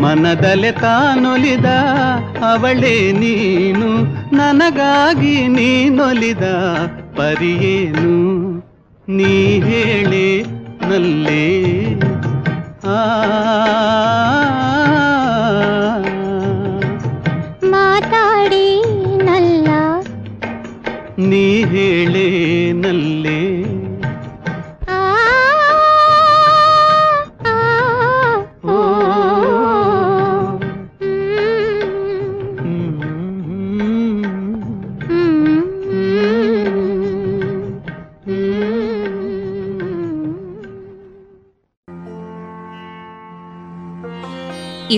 ಮನದಲೆ ತಾನೊಲಿದ ಅವಳೇ ನೀನು. ನನಗಾಗಿ ನೀನೊಲಿದ ಪರಿಯೇನು? ನೀ ಹೇಳಿ ನಲ್ಲ. ನೀ ಹೇಳೆ